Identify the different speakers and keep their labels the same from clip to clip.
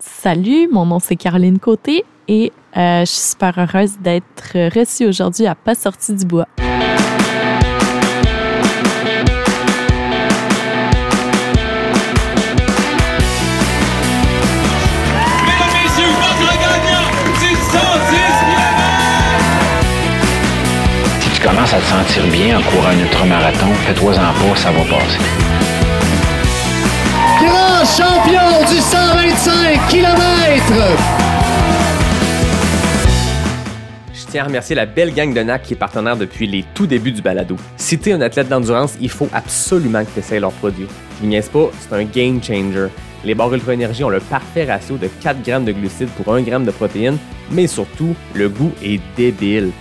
Speaker 1: Salut, mon nom c'est Caroline Côté et euh, je suis super heureuse d'être reçue aujourd'hui à Pas sorti du bois.
Speaker 2: Mesdames, messieurs, votre gagnant du 110
Speaker 3: Si tu commences à te sentir bien en courant un ultramarathon, fais-toi-en pas, ça va passer.
Speaker 4: Champion du 125 km.
Speaker 5: Je tiens à remercier la belle gang de NAC qui est partenaire depuis les tout débuts du balado. Si t'es un athlète d'endurance, il faut absolument que tu essaies leurs produits. Je niaise pas, c'est un game changer. Les barres Ultra Énergie ont le parfait ratio de 4 grammes de glucides pour 1 gramme de protéines, mais surtout, le goût est débile.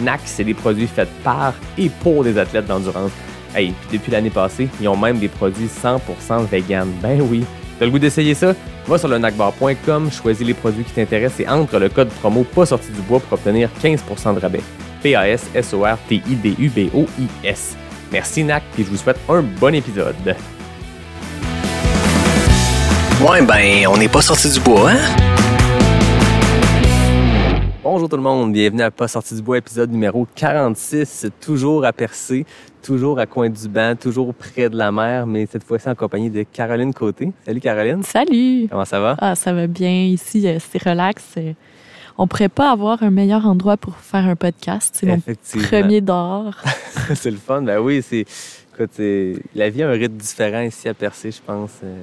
Speaker 5: NAC, c'est des produits faits par et pour des athlètes d'endurance. Hey, puis depuis l'année passée, ils ont même des produits 100% vegan. Ben oui. T'as le goût d'essayer ça? Va sur le nacbar.com, choisis les produits qui t'intéressent et entre le code promo pas sorti du bois pour obtenir 15% de rabais. P-A-S-S-O-R-T-I-D-U-B-O-I-S. Merci NAC, et je vous souhaite un bon épisode.
Speaker 6: Ouais, ben, on n'est pas sorti du bois, hein?
Speaker 5: Bonjour tout le monde, bienvenue à Pas sorti du bois, épisode numéro 46, toujours à Percé, toujours à Coin du Banc, toujours près de la mer, mais cette fois-ci en compagnie de Caroline Côté. Salut Caroline,
Speaker 1: Salut!
Speaker 5: comment ça va?
Speaker 1: Ah, ça va bien ici, euh, c'est relax. euh, On pourrait pas avoir un meilleur endroit pour faire un podcast. C'est mon
Speaker 5: Effectivement.
Speaker 1: premier dehors.
Speaker 5: c'est le fun, ben oui, c'est... La vie a un rythme différent ici à Percé, je pense. euh.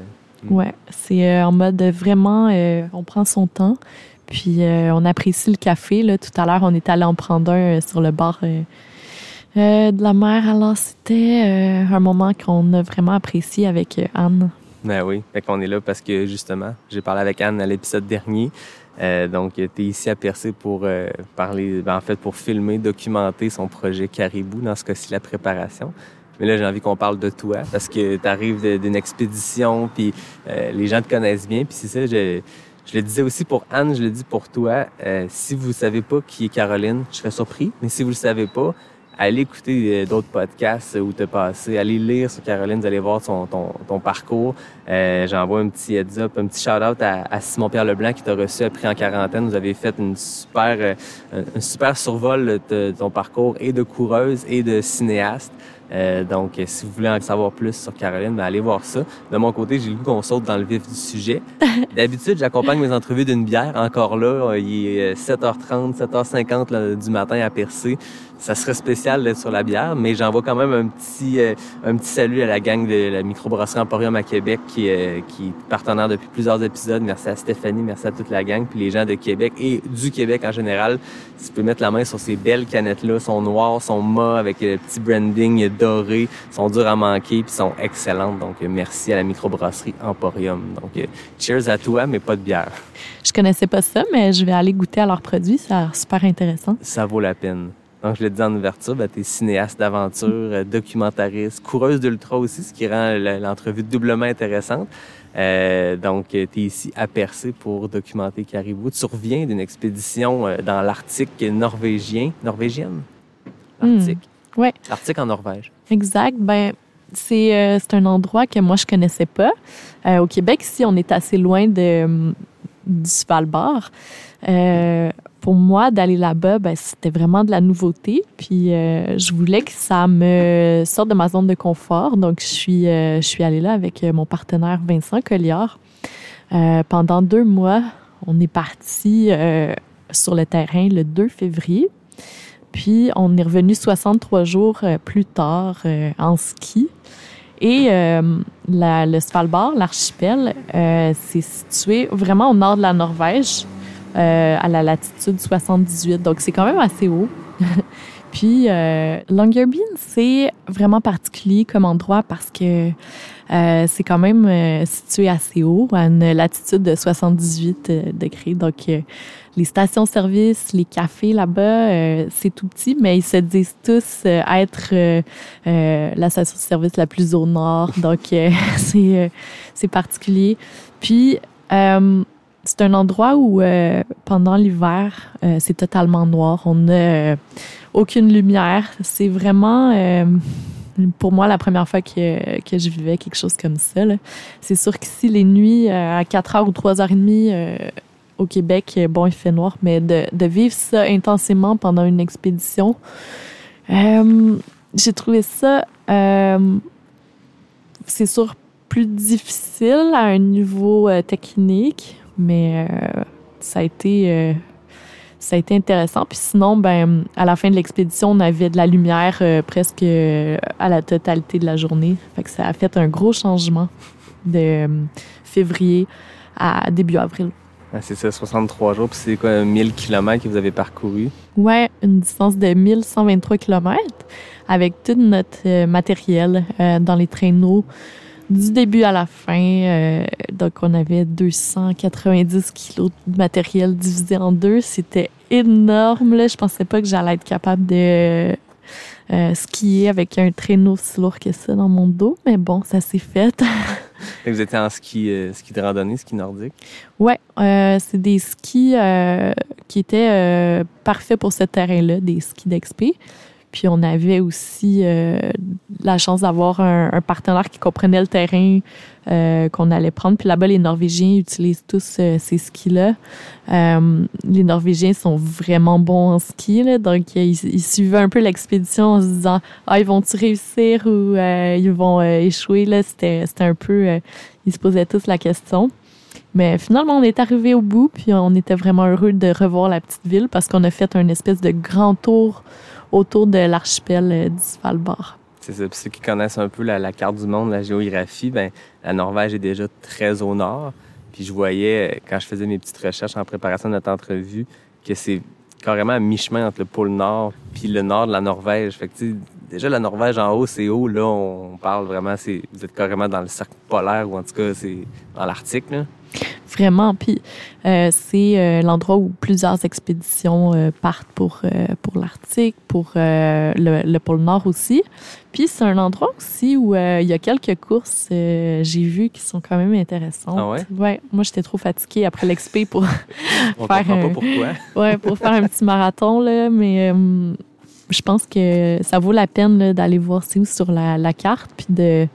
Speaker 1: Ouais, c'est en mode vraiment, euh, on prend son temps, puis euh, on apprécie le café. Là. Tout à l'heure, on est allé en prendre un euh, sur le bord euh, de la mer. Alors, c'était euh, un moment qu'on a vraiment apprécié avec euh, Anne.
Speaker 5: Ben oui, fait qu'on est là parce que justement, j'ai parlé avec Anne à l'épisode dernier. Donc, tu es ici à Percé pour parler, ben, en fait, pour filmer, documenter son projet Caribou, dans ce cas-ci, la préparation. Mais là, j'ai envie qu'on parle de toi parce que tu arrives d'une expédition, puis les gens te connaissent bien. Puis c'est ça, je, le disais aussi pour Anne, je le dis pour toi. Si vous savez pas qui est Caroline, je serais surpris. Mais si vous le savez pas, allez écouter euh, d'autres podcasts où tu passé, allez lire sur Caroline, vous allez voir ton, ton parcours. Euh, J'envoie un petit heads up, un petit shout-out à, Simon-Pierre Leblanc qui t'a reçu après en quarantaine. Vous avez fait une super, euh, un, super survol de ton parcours et de coureuse et de cinéaste. Euh, donc, euh, si vous voulez en savoir plus sur Caroline, ben, allez voir ça. De mon côté, j'ai le goût qu'on saute dans le vif du sujet. D'habitude, j'accompagne mes entrevues d'une bière. Encore là, euh, il est euh, 7h30, 7h50 là, du matin à Percé. Ça serait spécial sur la bière, mais j'envoie quand même un petit, euh, un petit salut à la gang de la microbrasserie Emporium à Québec qui, euh, qui est partenaire depuis plusieurs épisodes. Merci à Stéphanie, merci à toute la gang, puis les gens de Québec et du Québec en général. Si tu peux mettre la main sur ces belles canettes-là, sont noires, sont mat avec le petit branding doré, sont dures à manquer, puis sont excellentes. Donc, euh, merci à la microbrasserie Emporium. Donc, euh, cheers à toi, mais pas de bière.
Speaker 1: Je connaissais pas ça, mais je vais aller goûter à leurs produits. Ça a l'air super intéressant.
Speaker 5: ça vaut la peine. Donc, je l'ai dit en ouverture, ben, tu es cinéaste d'aventure, euh, documentariste, coureuse d'ultra aussi, ce qui rend l'entrevue doublement intéressante. Euh, donc, tu es ici à Percé pour documenter Caribou. Tu reviens d'une expédition dans l'Arctique norvégien. Norvégienne? L'Arctique.
Speaker 1: Ouais.
Speaker 5: L'Arctique en Norvège.
Speaker 1: Exact. Ben, c'est euh, un endroit que moi, je connaissais pas. Euh, au Québec, ici, on est assez loin de, du Svalbard. Euh, pour moi, d'aller là-bas, ben, c'était vraiment de la nouveauté. Puis, euh, je voulais que ça me sorte de ma zone de confort. Donc, je suis, euh, je suis allée là avec mon partenaire Vincent Colliard. Pendant deux mois, on est parti sur le terrain le 2 février. Puis, on est revenu 63 jours euh, plus tard euh, en ski. Et euh, le Svalbard, l'archipel, euh, c'est situé vraiment au nord de la Norvège, à la latitude 78. Donc, c'est quand même assez haut. Puis, Longyearbyen, c'est vraiment particulier comme endroit parce que euh, c'est quand même euh, situé assez haut, à une latitude de 78 euh, degrés. Donc, euh, les stations-service, les cafés là-bas, euh, c'est tout petit, mais ils se disent tous euh, être la station-service la plus au nord. Donc, c'est c'est particulier. Puis, c'est un endroit où, euh, pendant l'hiver, euh, c'est totalement noir. On n'a euh, aucune lumière. C'est vraiment... pour moi la première fois que, je vivais quelque chose comme ça. C'est sûr qu'ici, les nuits euh, à 4h ou 3h30 euh, au Québec, euh, bon, il fait noir, mais de, vivre ça intensément pendant une expédition, j'ai trouvé ça, c'est sûr, plus difficile à un niveau technique, mais ça a été ça a été intéressant. Puis sinon, ben, à la fin de l'expédition, on avait de la lumière euh, presque euh, à la totalité de la journée. Fait que ça a fait un gros changement de euh, février à début avril.
Speaker 5: Ah, c'est ça, 63 jours, puis c'est quoi, 1000 km que vous avez parcouru?
Speaker 1: Ouais, une distance de 1123 km avec tout notre matériel euh, dans les traîneaux du début à la fin. Euh, donc, on avait 290 kilos de matériel divisé en deux. C'était énorme. Là. Je pensais pas que j'allais être capable de euh, skier avec un traîneau si lourd que ça dans mon dos. Mais bon, ça s'est fait.
Speaker 5: Que vous étiez en ski, euh, ski de randonnée, ski nordique?
Speaker 1: Ouais, euh, c'est des skis euh, qui étaient euh, parfaits pour ce terrain-là, des skis d'expé. Puis on avait aussi euh, la chance d'avoir un, un partenaire qui comprenait le terrain euh, qu'on allait prendre. Puis là-bas, les Norvégiens utilisent tous euh, ces skis-là. Euh, les Norvégiens sont vraiment bons en ski, là, donc euh, ils, suivaient un peu l'expédition en se disant ah ils vont-tu réussir ou ils vont échouer là. C'était un peu ils se posaient tous la question. Mais finalement, on est arrivé au bout, puis on était vraiment heureux de revoir la petite ville parce qu'on a fait un espèce de grand tour autour de l'archipel euh, du Svalbard.
Speaker 5: C'est ça. Puis ceux qui connaissent un peu la, carte du monde, la géographie, ben la Norvège est déjà très au nord. Puis je voyais, euh, quand je faisais mes petites recherches en préparation de notre entrevue, que c'est carrément à mi-chemin entre le pôle Nord puis le nord de la Norvège. Fait que, déjà, la Norvège en haut, c'est haut. Là, on parle vraiment, c'est, vous êtes carrément dans le cercle polaire ou en tout cas, c'est dans l'Arctique, là.
Speaker 1: Vraiment. Puis euh, c'est euh, l'endroit où plusieurs expéditions euh, partent pour, pour l'Arctique, pour le, le pôle Nord aussi. Puis c'est un endroit aussi où il y a quelques courses, j'ai vu, qui sont quand même intéressantes.
Speaker 5: Ah ouais?
Speaker 1: Ouais. Moi, j'étais trop fatiguée après l'expé pour,
Speaker 5: On
Speaker 1: Faire
Speaker 5: comprend
Speaker 1: un-
Speaker 5: pas pourquoi.
Speaker 1: ouais, pour faire un petit marathon, là. Mais je pense que ça vaut la peine d'aller voir c'est où sur la, la carte, puis de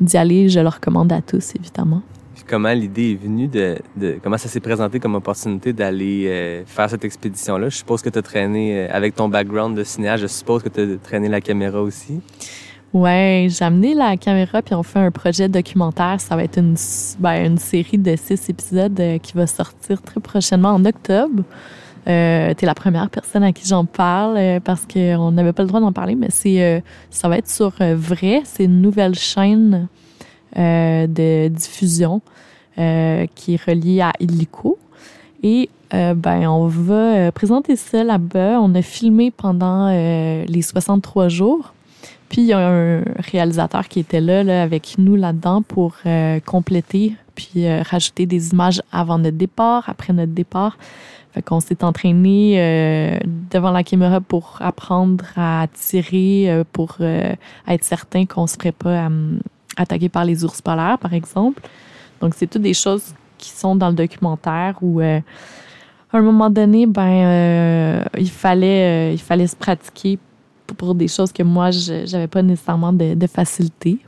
Speaker 1: d'y aller. Je le recommande à tous, évidemment.
Speaker 5: Puis comment l'idée est venue de, de comment ça s'est présenté comme opportunité d'aller euh, faire cette expédition-là? Je suppose que tu as traîné euh, avec ton background de cinéaste, je suppose que tu as traîné la caméra aussi.
Speaker 1: Ouais, j'ai amené la caméra puis on fait un projet documentaire. Ça va être une, ben, une série de six épisodes euh, qui va sortir très prochainement en octobre. Euh, T'es la première personne à qui j'en parle euh, parce qu'on n'avait pas le droit d'en parler, mais c'est euh, ça va être sur euh, Vrai. C'est une nouvelle chaîne de diffusion qui est reliée à Illico. Et ben, on va présenter ça là-bas. On a filmé pendant les 63 jours. Puis il y a un réalisateur qui était là, là avec nous là-dedans pour compléter puis rajouter des images avant notre départ, après notre départ. Fait qu'on s'est entraîné euh, devant la caméra pour apprendre à tirer, euh, pour euh, être certain qu'on se ferait pas euh, attaquer par les ours polaires, par exemple. Donc c'est toutes des choses qui sont dans le documentaire où à un moment donné, ben il fallait il fallait se pratiquer pour- des choses que moi je j'avais pas nécessairement de facilité.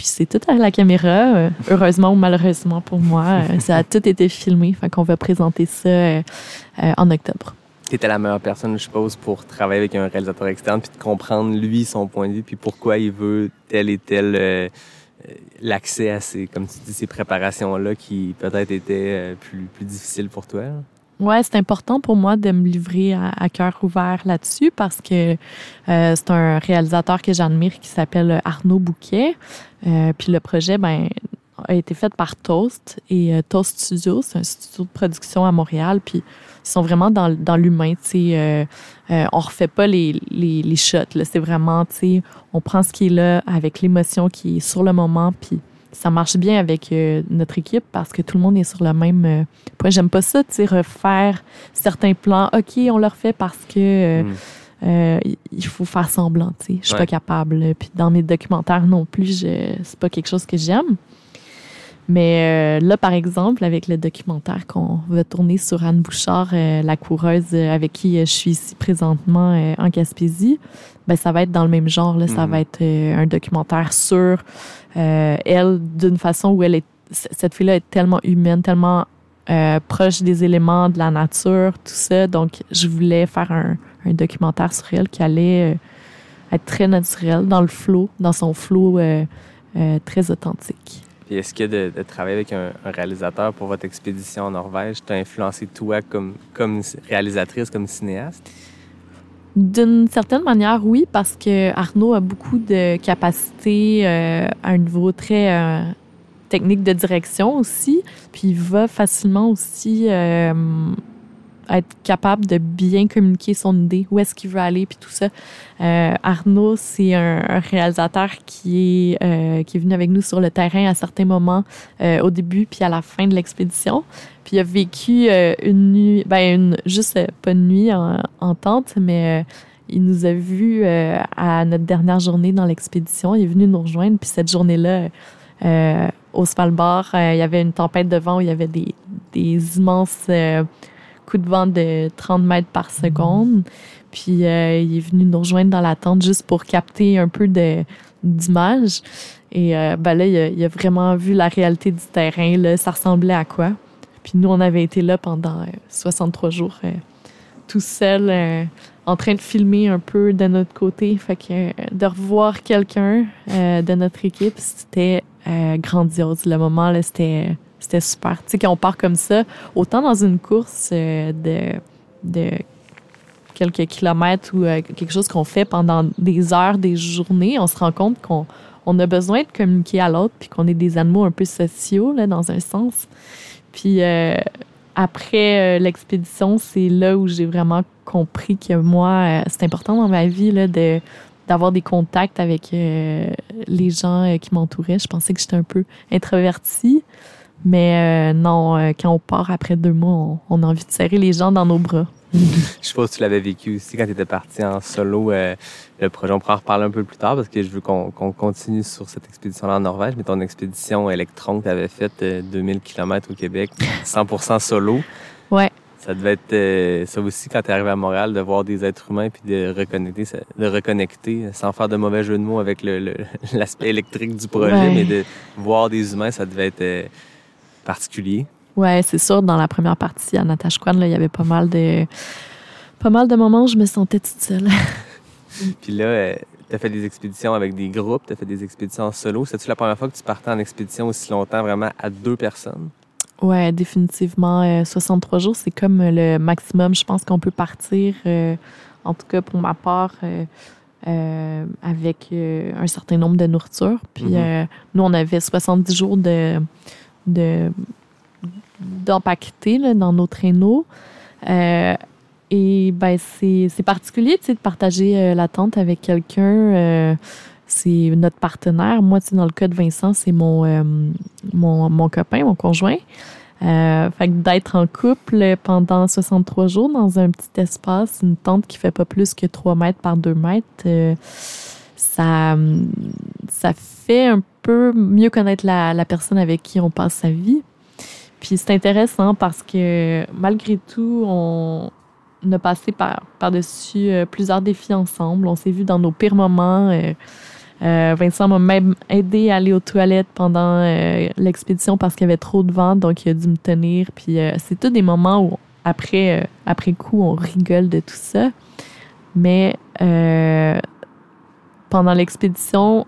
Speaker 1: Puis c'est tout à la caméra, euh, heureusement ou malheureusement pour moi, euh, ça a tout été filmé. Fait qu'on va présenter ça euh, en octobre.
Speaker 5: Tu étais la meilleure personne, je suppose, pour travailler avec un réalisateur externe puis de comprendre lui son point de vue puis pourquoi il veut tel et tel euh, l'accès à ces comme tu dis ces préparations là qui peut-être étaient euh, plus plus difficiles pour toi.
Speaker 1: Ouais, c'est important pour moi de me livrer à, cœur ouvert là-dessus parce que euh, c'est un réalisateur que j'admire qui s'appelle Arnaud Bouquet. Euh, puis le projet, ben, a été fait par Toast et euh, Toast Studio, c'est un studio de production à Montréal. Puis ils sont vraiment dans, dans l'humain, tu sais. Euh, euh, on refait pas les, les, les shots, là. C'est vraiment, tu sais, on prend ce qui est là avec l'émotion qui est sur le moment, puis ça marche bien avec euh, notre équipe parce que tout le monde est sur le même euh, point. J'aime pas ça, tu sais, refaire certains plans. OK, on le refait parce que euh,
Speaker 5: Mm.
Speaker 1: euh, il faut faire semblant, tu sais. Je suis
Speaker 5: Ouais.
Speaker 1: pas capable. Puis dans mes documentaires non plus, c'est pas quelque chose que j'aime. Mais là, par exemple, avec le documentaire qu'on va tourner sur Anne Bouchard, la coureuse avec qui je suis ici présentement en Gaspésie, ben, ça va être dans le même genre. Là. Ça
Speaker 5: Mhm.
Speaker 1: va être euh, un documentaire sur euh, elle d'une façon où elle est. Cette fille-là est tellement humaine, tellement euh, proche des éléments de la nature, tout ça. Donc, je voulais faire un, un documentaire sur elle qui allait être très naturel, dans le flow, dans son euh, très authentique.
Speaker 5: Est-ce que de, de travailler avec un, un réalisateur pour votre expédition en Norvège t'a influencé toi comme, comme réalisatrice, comme cinéaste?
Speaker 1: D'une certaine manière, oui, parce que Arnaud a beaucoup de capacités euh, à un niveau très euh, technique de direction aussi. Puis il va facilement aussi euh, être capable de bien communiquer son idée, où est-ce qu'il veut aller, puis tout ça. Euh, Arnaud, c'est un, réalisateur qui est, euh, qui est venu avec nous sur le terrain à certains moments, euh, au début puis à la fin de l'expédition. Puis il a vécu une nuit, ben une, juste pas une nuit en, en tente, mais il nous a vus à notre dernière journée dans l'expédition. Il est venu nous rejoindre. Puis cette journée-là, au Svalbard, il y avait une tempête de vent où il y avait des, des immenses euh, coups de vent de 30 mètres par seconde. Puis euh, il est venu nous rejoindre dans la tente juste pour capter un peu de d'images. Et euh, ben là, il a, vraiment vu la réalité du terrain. Là, ça ressemblait à quoi? Puis nous, on avait été là pendant euh, 63 jours, euh, tout seul, euh, en train de filmer un peu de notre côté. Fait que euh, de revoir quelqu'un euh, de notre équipe, c'était euh, grandiose. Le moment, là, c'était c'était super. Tu sais, quand on part comme ça, autant dans une course euh, de, de quelques kilomètres ou euh, quelque chose qu'on fait pendant des heures, des journées, on se rend compte qu'on on a besoin de communiquer à l'autre, puis qu'on est des animaux un peu sociaux, là, dans un sens. Puis euh, après l'expédition, c'est là où j'ai vraiment compris que moi, c'est important dans ma vie là, de d'avoir des contacts avec les gens qui m'entouraient. Je pensais que j'étais un peu introvertie, mais euh, non, euh, quand on part après deux mois, on, on a envie de serrer les gens dans nos bras.
Speaker 5: Je suppose que tu l'avais vécu aussi quand tu étais parti en solo. euh, le projet, on pourra en reparler un peu plus tard parce que je veux qu'on continue sur cette expédition-là en Norvège. Mais ton expédition Electron que tu avais faite euh, 2000 km au Québec, 100% solo.
Speaker 1: Ouais.
Speaker 5: Ça devait être ça aussi quand tu es arrivé à Montréal, de voir des êtres humains puis de reconnecter, de reconnecter sans faire de mauvais jeu de mots avec le- le- l'aspect électrique du projet,
Speaker 1: Ouais.
Speaker 5: mais de voir des humains, ça devait être particulier?
Speaker 1: Ouais, c'est sûr, dans la première partie à Natashquan, il y avait pas mal de pas mal de moments où je me sentais toute seule.
Speaker 5: Puis là, tu as fait des expéditions avec des groupes, tu as fait des expéditions en solo. C'est-tu la première fois que tu partais en expédition aussi longtemps, vraiment à deux personnes?
Speaker 1: Ouais, définitivement. euh, 63 jours, c'est comme le maximum. Je pense qu'on peut partir, euh, en tout cas pour ma part, euh, euh, avec euh, un certain nombre de nourritures. Puis
Speaker 5: Mhm.
Speaker 1: euh, nous, on avait 70 jours de de dans nos traîneaux. Euh, et ben c'est particulier, de partager euh, la tente avec quelqu'un. euh, c'est notre partenaire. Moi, dans le cas de Vincent, c'est mon, mon, mon copain, mon conjoint. Fait que d'être en couple pendant 63 jours dans un petit espace, une tente qui fait pas plus que 3 mètres par 2 mètres, ça, ça fait un peu mieux connaître la, la personne avec qui on passe sa vie. Puis c'est intéressant parce que malgré tout, on, a passé par, par-dessus euh, plusieurs défis ensemble. On s'est vu dans nos pires moments. euh, euh, Vincent m'a même aidé à aller aux toilettes pendant l'expédition parce qu'il y avait trop de vent, donc il a dû me tenir. Puis c'est tous des moments où, après, après coup, on rigole de tout ça. Mais pendant l'expédition,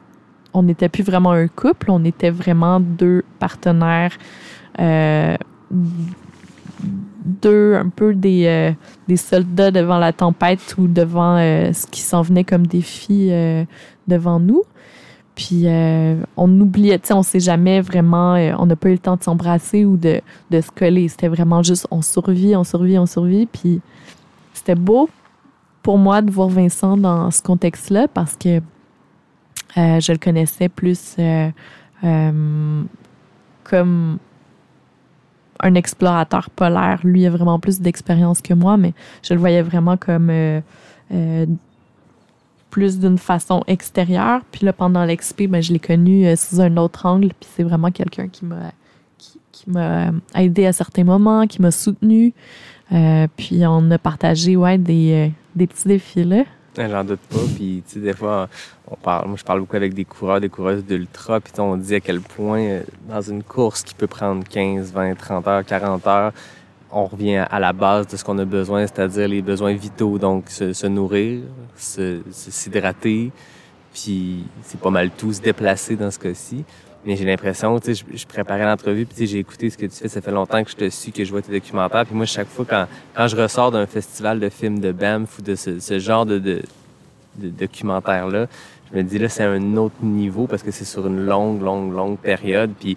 Speaker 1: on n'était plus vraiment un couple, on était vraiment deux partenaires, euh, deux un peu des, euh, des soldats devant la tempête ou devant euh, ce qui s'en venait comme défi devant nous. Puis on oubliait, tu sais, on s'est jamais vraiment, on n'a pas eu le temps de s'embrasser ou de, de se coller. C'était vraiment juste, on survit, on survit, on survit. Puis c'était beau pour moi de voir Vincent dans ce contexte-là parce que euh, je le connaissais plus euh, euh, comme un explorateur polaire. Lui a vraiment plus d'expérience que moi, mais je le voyais vraiment comme plus d'une façon extérieure. Puis là, pendant l'expé, ben, je l'ai connu sous un autre angle. Puis c'est vraiment quelqu'un qui m'a qui, m'a aidé à certains moments, qui m'a soutenu. Puis on a partagé ouais, des, des petits défis là.
Speaker 5: J'en doute pas. Puis, tu sais, des fois, on parle, moi, je parle beaucoup avec des coureurs, des coureuses d'ultra. Puis, on dit à quel point, euh, dans une course qui peut prendre 15, 20, 30 heures, 40 heures, on revient à la base de ce qu'on a besoin, c'est-à-dire les besoins vitaux. Donc, se, se nourrir, se- se- s'hydrater. Puis, c'est pas mal tout, se déplacer dans ce cas-ci. Mais j'ai l'impression, tu sais, je, préparais l'entrevue, puis tu sais, j'ai écouté ce que tu fais. Ça fait longtemps que je te suis, que je vois tes documentaires. Puis moi, chaque fois, quand, quand je ressors d'un festival de films de Banff ou de ce, ce genre de, de, de documentaire-là, je me dis là, c'est un autre niveau parce que c'est sur une longue, longue, longue période. Puis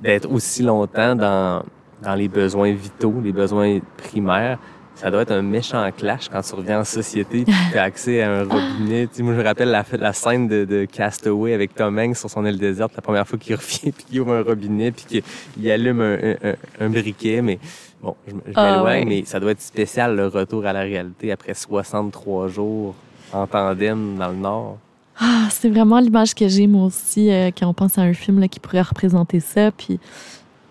Speaker 5: d'être aussi longtemps dans, dans les besoins vitaux, les besoins primaires, ça doit être un méchant clash quand tu reviens en société puis tu as accès à un robinet. Tu sais, moi, je me rappelle la, la scène de, de Castaway avec Tom Hanks sur son île déserte, la première fois qu'il revient puis qu'il ouvre un robinet puis qu'il allume un, un, un- un briquet. Mais bon, je,
Speaker 1: Ah,
Speaker 5: m'éloigne,
Speaker 1: ouais.
Speaker 5: mais ça doit être spécial le retour à la réalité après 63 jours en tandem dans le Nord.
Speaker 1: Ah, c'est vraiment l'image que j'ai moi aussi euh, quand on pense à un film là, qui pourrait représenter ça. Puis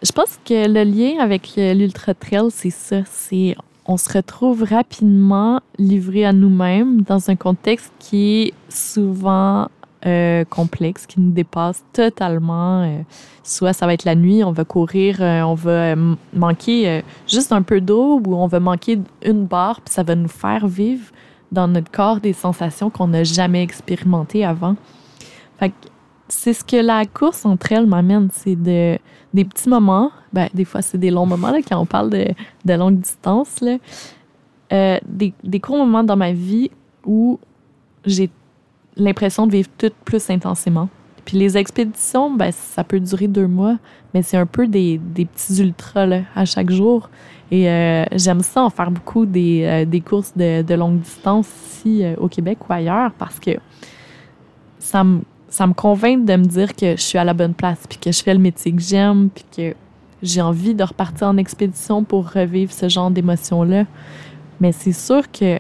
Speaker 1: je pense que le lien avec euh, l'ultra trail, c'est ça. C'est on se retrouve rapidement livré à nous-mêmes dans un contexte qui est souvent euh, complexe, qui nous dépasse totalement. euh, soit ça va être la nuit, on va courir, euh, on va manquer juste un peu d'eau ou on va manquer une barre, puis ça va nous faire vivre dans notre corps des sensations qu'on n'a jamais expérimentées avant. C'est ce que la course entre elles m'amène, c'est de, des petits moments, ben, des fois c'est des longs moments là, quand on parle de, de longue distance, là, Euh, des, des courts moments dans ma vie où j'ai l'impression de vivre tout plus intensément. Puis les expéditions, ben, ça peut durer deux mois, mais c'est un peu des, des petits ultras à chaque jour. Et euh, j'aime ça en faire beaucoup des, euh, des courses de, de longue distance ici au Québec ou ailleurs parce que ça me, ça me convainc de me dire que je suis à la bonne place puis que je fais le métier que j'aime puis que j'ai envie de repartir en expédition pour revivre ce genre d'émotions-là. Mais c'est sûr que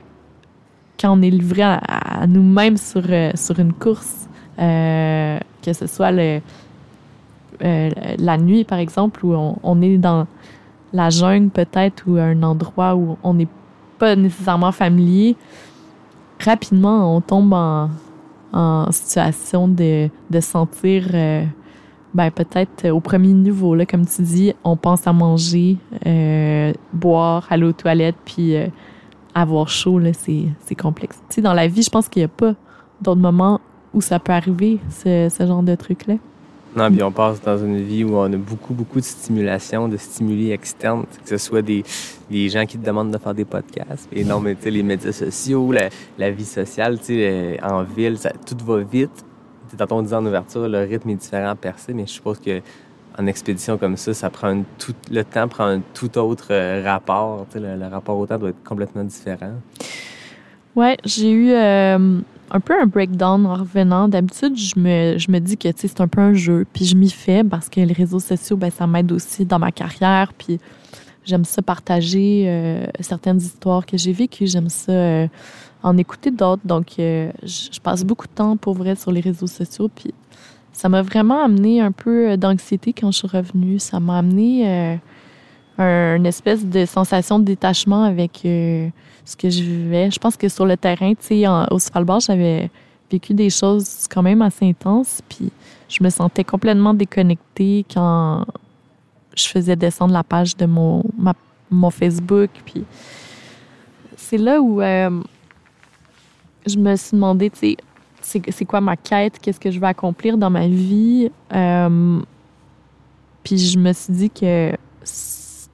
Speaker 1: quand on est livré à, nous-mêmes sur, euh, sur une course, euh, que ce soit le, euh, la nuit, par exemple, où on, on est dans la jungle peut-être ou un endroit où on n'est pas nécessairement familier, rapidement, on tombe en, en situation de, de sentir, euh, ben, peut-être au premier niveau, comme tu dis, on pense à manger, euh, boire, aller aux toilettes, puis euh, avoir chaud, là, c'est, c'est complexe. Tu sais, dans la vie, je pense qu'il n'y a pas d'autres moments où ça peut arriver, ce, ce genre de truc-là.
Speaker 5: Non, puis on passe dans une vie où on a beaucoup, beaucoup de stimulation, de stimuli externes, que ce soit des, des gens qui te demandent de faire des podcasts, et non, mais tu sais, les médias sociaux, la, la vie sociale, tu sais, euh, en ville, ça, tout va vite. Tantôt on disait en ouverture, le rythme est différent per se, mais je suppose que en expédition comme ça, ça prend tout, le temps prend un tout autre euh, rapport. Le, le rapport au temps doit être complètement différent.
Speaker 1: Ouais, j'ai eu euh, un peu un breakdown en revenant. D'habitude, je me, je me dis que c'est un peu un jeu, puis je m'y fais parce que les réseaux sociaux, ben, ça m'aide aussi dans ma carrière, puis j'aime ça partager euh, certaines histoires que j'ai vécues, j'aime ça euh, en écouter d'autres. Donc, je passe beaucoup de temps pour vrai sur les réseaux sociaux, puis ça m'a vraiment amené un peu d'anxiété quand je suis revenue. Ça m'a amené un- une espèce de sensation de détachement avec euh, ce que je vivais. Je pense que sur le terrain, tu au Svalbard, j'avais vécu des choses quand même assez intenses, puis je me sentais complètement déconnectée quand je faisais descendre la page de mon, Facebook, puis c'est là où euh, je me suis demandé, tu sais, c'est quoi ma quête, qu'est-ce que je veux accomplir dans ma vie? Euh, puis je me suis dit que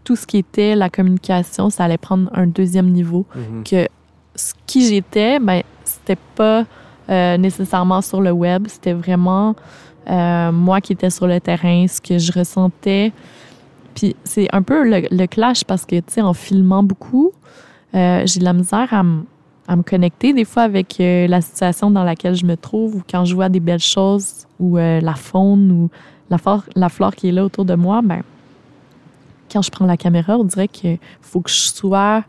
Speaker 1: tout ce qui était la communication, ça allait prendre un deuxième niveau. Que ce qui j'étais, ben, c'était pas euh, nécessairement sur le web, c'était vraiment euh, moi qui étais sur le terrain, ce que je ressentais. Puis c'est un peu le, le clash parce que, tu sais, en filmant beaucoup, euh, j'ai de la misère à me à me connecter des fois avec euh, la situation dans laquelle je me trouve ou quand je vois des belles choses ou euh, la faune ou la flore, la flore qui est là autour de moi, ben, quand je prends la caméra, on dirait qu'il faut que je sois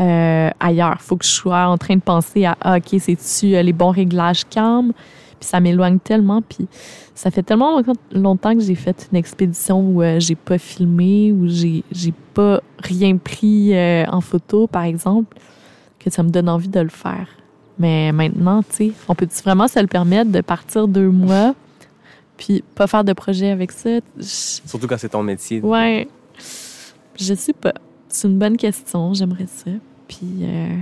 Speaker 1: euh, ailleurs. faut que je sois en train de penser à ah, OK, c'est-tu euh, les bons réglages calmes? Puis ça m'éloigne tellement. Puis ça fait tellement longtemps- que j'ai fait une expédition où euh, j'ai pas filmé, où j'ai j'ai pas rien pris euh, en photo, par exemple, que ça me donne envie de le faire. Mais maintenant, tu sais, on peut-tu vraiment se le permettre de partir deux mois puis pas faire de projet avec ça?
Speaker 5: Surtout quand c'est ton métier.
Speaker 1: Ouais. Je sais pas. C'est une bonne question. J'aimerais ça. Puis euh,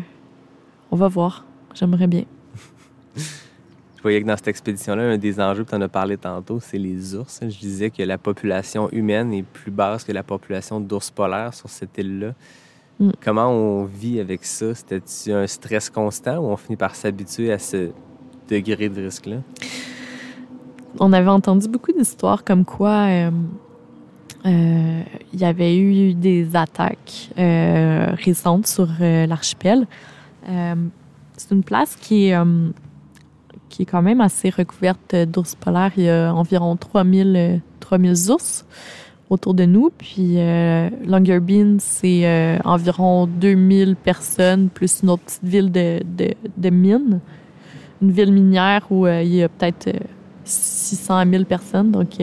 Speaker 1: on va voir. J'aimerais bien.
Speaker 5: Je voyais que dans cette expédition-là, un des enjeux, tu en as parlé tantôt, c'est les ours. Je disais que la population humaine est plus basse que la population d'ours polaires sur cette île-là.
Speaker 1: Mm.
Speaker 5: Comment on vit avec ça? C'était-tu un stress constant ou on finit par s'habituer à ce degré de risque-là?
Speaker 1: On avait entendu beaucoup d'histoires comme quoi euh, euh, il y avait eu des attaques euh, récentes sur euh, l'archipel. C'est une place qui est, qui est quand même assez recouverte d'ours polaires. Il y a environ 3000, euh, 3000 ours autour de nous. Puis Longyearbyen, c'est environ 2000 personnes, plus une autre petite ville de, de, de mines. Une ville minière où il y a peut-être euh, 600 000 personnes. Donc,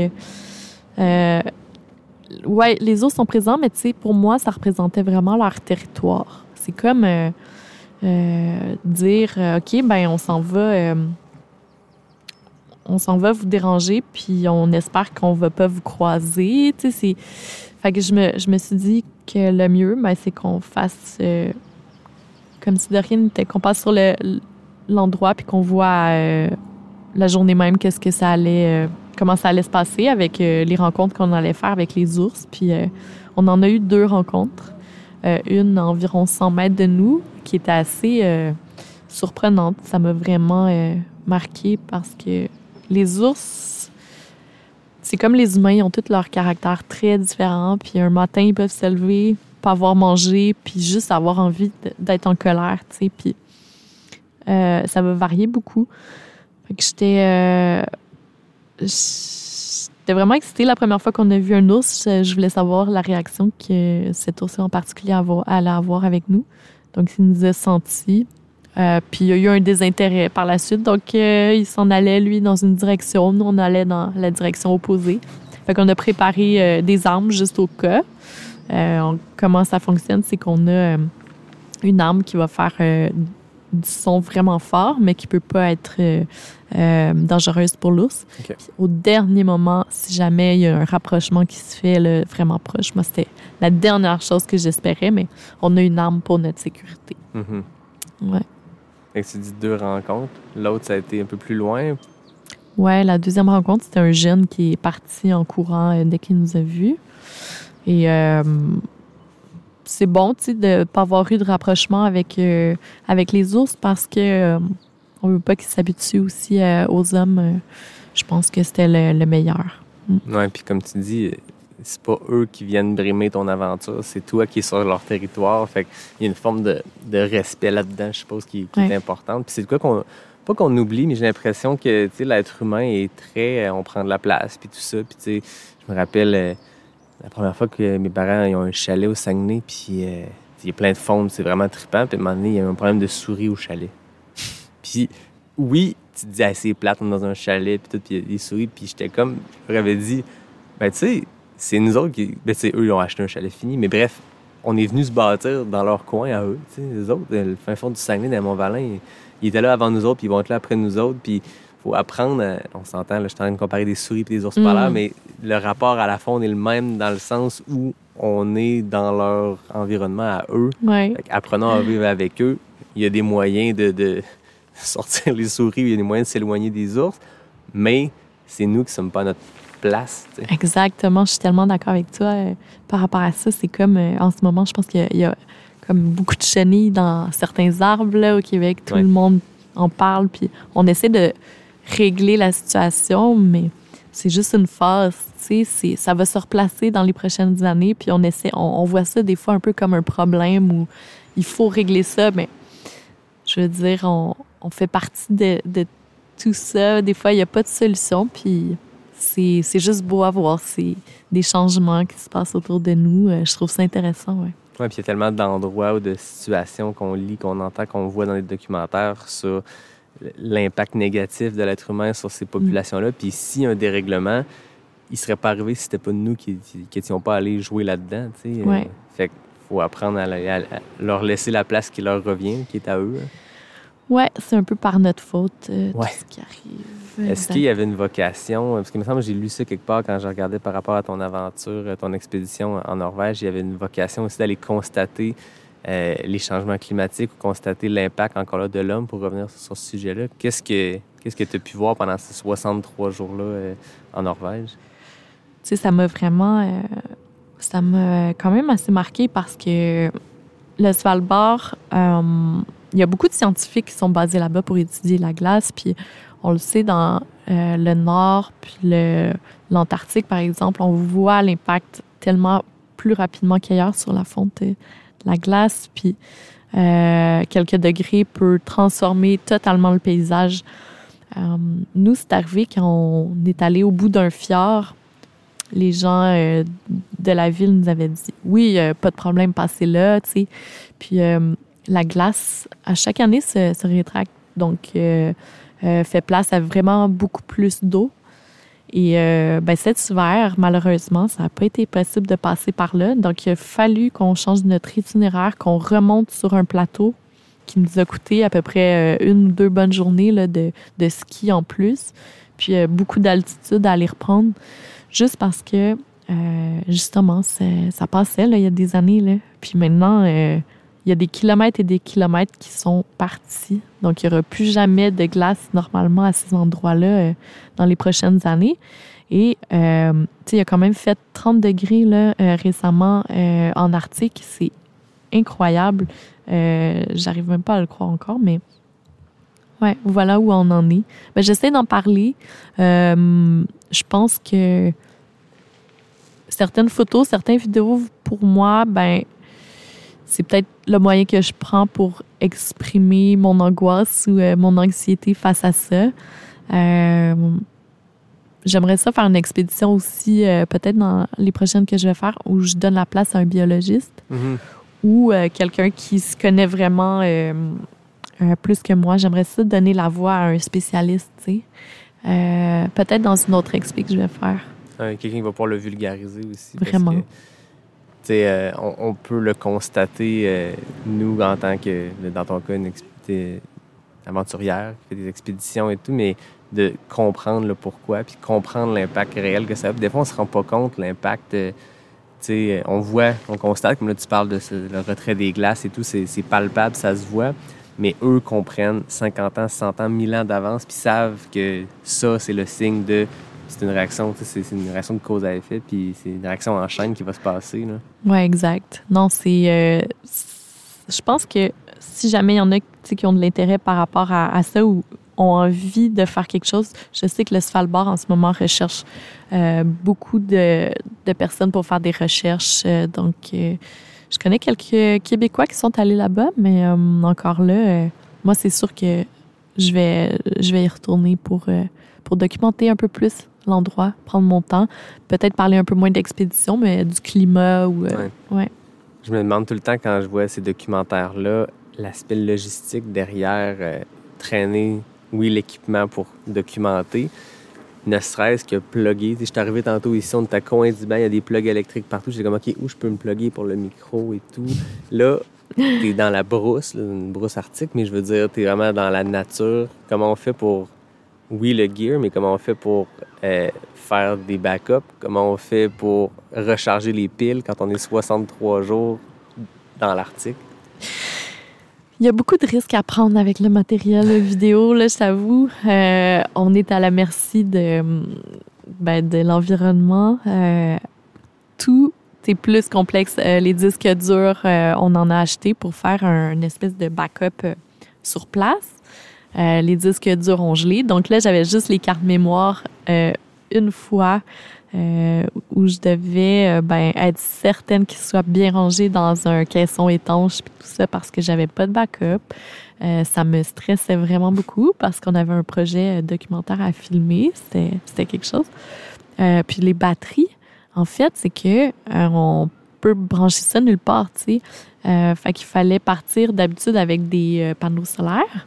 Speaker 1: ouais, les ours sont présents, mais tu sais, pour moi, ça représentait vraiment leur territoire. C'est comme euh, euh, dire, euh, OK, ben on s'en va... on s'en va vous déranger, puis on espère qu'on va pas vous croiser. Tu sais, c'est... Fait que je me, je me suis dit que le mieux, ben, c'est qu'on fasse comme si de rien n'était, qu'on passe sur le, l'endroit, puis qu'on voit la journée même qu'est-ce que ça allait, comment ça allait se passer avec euh, les rencontres qu'on allait faire avec les ours. Puis euh, on en a eu deux rencontres. Euh, une à environ 100 mètres de nous, qui était assez surprenante. Ça m'a vraiment marqué parce que les ours, c'est comme les humains, ils ont tous leur caractère très différent. Puis un matin, ils peuvent se lever, pas avoir mangé, puis juste avoir envie d'être en colère, tu sais. Puis ça va varier beaucoup. Fait que j'étais... euh, j'étais vraiment excitée la première fois qu'on a vu un ours. Je, je voulais savoir la réaction que cet ours en particulier allait avoir avec nous. Donc, il nous a sentis. Euh, puis, il y a eu un désintérêt par la suite. Donc, euh, il s'en allait, lui, dans une direction. Nous, on allait dans la direction opposée. Fait qu'on a préparé euh, des armes juste au cas. Euh, comment ça fonctionne, c'est qu'on a euh, une arme qui va faire euh, du son vraiment fort, mais qui peut pas être euh, dangereuse pour l'ours. Au dernier moment, si jamais il y a un rapprochement qui se fait là, vraiment proche, moi, c'était la dernière chose que j'espérais, mais on a une arme pour notre sécurité.
Speaker 5: Mhm.
Speaker 1: Ouais.
Speaker 5: Que tu dis deux rencontres. L'autre, ça a été un peu plus loin.
Speaker 1: Ouais, la deuxième rencontre, c'était un jeune qui est parti en courant euh, dès qu'il nous a vus. Et euh, c'est bon, tu sais, de pas avoir eu de rapprochement avec, avec les ours parce que on veut pas qu'ils s'habituent aussi euh, aux hommes. Euh, je pense que c'était le, le meilleur.
Speaker 5: Ouais, puis comme tu dis, c'est pas eux qui viennent brimer ton aventure, c'est toi qui es sur leur territoire. Fait qu'il y a une forme de, de respect là-dedans, je suppose, qui, qui est importante. Puis c'est de quoi qu'on. Pas qu'on oublie, mais j'ai l'impression que tu sais, l'être humain est très. euh, On prend de la place, puis tout ça. Puis tu sais, je me rappelle euh, la première fois que mes parents ils ont un chalet au Saguenay, puis euh, il y a plein de faune, c'est vraiment trippant. Puis à un moment donné, il y a eu un problème de souris au chalet. Puis oui, tu te dis, ah, c'est plate, on est dans un chalet, puis tout, puis des souris. Puis j'étais comme, je leur avais dit, ben tu sais, c'est nous autres qui. Ben, tu sais, eux, ils ont acheté un chalet fini, mais bref, on est venu se bâtir dans leur coin à eux. Tu sais, les autres, euh, le fin fond du Saguenay, dans Mont-Valin, ils, ils étaient là avant nous autres, puis ils vont être là après nous autres, puis faut apprendre. à- on s'entend, là, je suis en train de comparer des souris et des ours
Speaker 1: Mm.
Speaker 5: polaires, mais le rapport à la faune est le même dans le sens où on est dans leur environnement à eux.
Speaker 1: Ouais.
Speaker 5: Apprenons à vivre avec eux. Il y a des moyens de, de sortir les souris, il y a des moyens de s'éloigner des ours, mais c'est nous qui ne sommes pas à notre place.
Speaker 1: Exactement, je suis tellement d'accord avec toi euh, par rapport à ça. C'est comme euh, en ce moment, je pense qu'il y a- il y, a comme beaucoup de chenilles dans certains arbres là, au Québec. Tout
Speaker 5: Ouais.
Speaker 1: le monde en parle, puis on essaie de régler la situation, mais c'est juste une phase. C'est- ça va se replacer dans les prochaines années, puis on essaie, on, on voit ça des fois un peu comme un problème où il faut régler ça, mais je veux dire, on, on fait partie de, de tout ça. Des fois, il n'y a pas de solution, puis c'est c'est juste beau à voir. C'est des changements qui se passent autour de nous. Euh, Je trouve ça intéressant. Ouais,
Speaker 5: puis il y a tellement d'endroits ou de situations qu'on lit, qu'on entend, qu'on voit dans les documentaires sur l'impact négatif de l'être humain sur ces populations-là. Puis s'il y a un dérèglement, il serait pas arrivé si c'était pas nous qui n'étions pas allés jouer là-dedans. tu sais.
Speaker 1: Ouais.
Speaker 5: Euh, fait qu'il faut apprendre à, la- à- à leur laisser la place qui leur revient, qui est à eux. hein.
Speaker 1: Ouais, c'est un peu par notre faute, euh,
Speaker 5: Ouais.
Speaker 1: tout ce qui arrive.
Speaker 5: Est-ce qu'il y avait une vocation? Parce qu'il me semble que j'ai lu ça quelque part quand je regardais par rapport à ton aventure, euh, ton expédition en Norvège. Il y avait une vocation aussi d'aller constater euh, les changements climatiques ou constater l'impact encore là de l'homme pour revenir sur ce sujet-là. Qu'est-ce que qu'est-ce que tu as pu voir pendant ces 63 jours-là euh, en Norvège?
Speaker 1: Tu sais, ça m'a vraiment... ça m'a quand même assez marqué parce que le Svalbard, il y a beaucoup de scientifiques qui sont basés là-bas pour étudier la glace, puis on le sait dans euh, le nord, puis l'Antarctique, par exemple, on voit l'impact tellement plus rapidement qu'ailleurs sur la fonte de la glace, puis euh, quelques degrés peut transformer totalement le paysage. Euh, nous, c'est arrivé quand on est allé au bout d'un fjord. Les gens de la ville nous avaient dit oui, pas de problème, passez là. Puis la glace, à chaque année, se, rétracte. Donc, euh, euh, fait place à vraiment beaucoup plus d'eau. Et euh, ben, cet hiver, malheureusement, ça n'a pas été possible de passer par là. Donc, il a fallu qu'on change notre itinéraire, qu'on remonte sur un plateau qui nous a coûté à peu près euh, une ou deux bonnes journées de, ski en plus. Puis beaucoup d'altitude à aller reprendre, juste parce que, justement, ça passait là, il y a des années. Là. Puis maintenant, il y a des kilomètres et des kilomètres qui sont partis. Donc, il n'y aura plus jamais de glace normalement à ces endroits-là euh, dans les prochaines années. Et, euh, il a quand même fait 30 degrés là, euh, récemment euh, en Arctique. C'est incroyable. J'arrive même pas à le croire encore, mais ouais, voilà où on en est. Ben, J'essaie d'en parler. Je pense que certaines photos, certaines vidéos, pour moi, ben, c'est peut-être le moyen que je prends pour exprimer mon angoisse ou euh, mon anxiété face à ça. Euh, J'aimerais ça faire une expédition aussi, euh, peut-être dans les prochaines que je vais faire, où je donne la place à un biologiste ou euh, quelqu'un qui se connaît vraiment plus que moi. J'aimerais ça donner la voix à un spécialiste, tu sais. Peut-être dans une autre expé que je vais faire.
Speaker 5: Euh, Quelqu'un qui va pouvoir le vulgariser aussi. parce
Speaker 1: Vraiment.
Speaker 5: que, euh, on, peut le constater, euh, nous, en tant que, dans ton cas, une aventurière qui fait des expéditions et tout, mais de comprendre le pourquoi, puis comprendre l'impact réel que ça a. Des fois, on se rend pas compte l'impact. euh, tu sais, on voit, on constate, comme là, tu parles de le retrait des glaces et tout, c'est palpable, ça se voit. Mais eux comprennent 50 ans, 100 ans, 1000 ans d'avance, puis savent que ça, c'est le signe de. C'est une réaction, c'est une réaction de cause à effet, puis c'est une réaction en chaîne qui va se passer. Là.
Speaker 1: Ouais, exact. Non, c'est. euh, je pense que si jamais il y en a qui ont de l'intérêt par rapport à, ça ou ont envie de faire quelque chose, je sais que le Svalbard en ce moment recherche euh, beaucoup de, de personnes pour faire des recherches. Euh, donc, je connais quelques Québécois qui sont allés là-bas, mais encore là, moi, c'est sûr que je vais, je vais y retourner pour, pour documenter un peu plus l'endroit, prendre mon temps, peut-être parler un peu moins d'expédition, mais du climat ou. euh,
Speaker 5: Ouais.
Speaker 1: ouais.
Speaker 5: Je me demande tout le temps quand je vois ces documentaires-là, l'aspect logistique derrière euh, traîner, oui, l'équipement pour documenter, ne serait-ce que plugger. Je suis arrivé tantôt ici, on était à coin du bain, il y a des plugs électriques partout. J'étais comme, OK, où je peux me plugger pour le micro et tout? Là, t'es dans la brousse, là, une brousse arctique, mais je veux dire, t'es vraiment dans la nature. Comment on fait pour, oui, le gear, mais comment on fait pour euh, faire des backups? Comment on fait pour recharger les piles quand on est 63 jours dans l'Arctique?
Speaker 1: Il y a beaucoup de risques à prendre avec le matériel vidéo, là, je t'avoue. Euh, on est à la merci de, ben, l'environnement. Euh, tout est plus complexe. Les disques durs, on en a acheté pour faire un, une espèce de backup sur place. Euh, les disques durs ont gelé. Donc là, j'avais juste les cartes mémoire euh, une fois euh, où je devais ben, être certaine qu'ils soient bien rangés dans un caisson étanche puis tout ça parce que j'avais pas de backup. Ça me stressait vraiment beaucoup parce qu'on avait un projet documentaire à filmer. C'était quelque chose. Puis les batteries, en fait, c'est que on peut brancher ça nulle part, tu fait qu'il fallait partir d'habitude avec des panneaux solaires.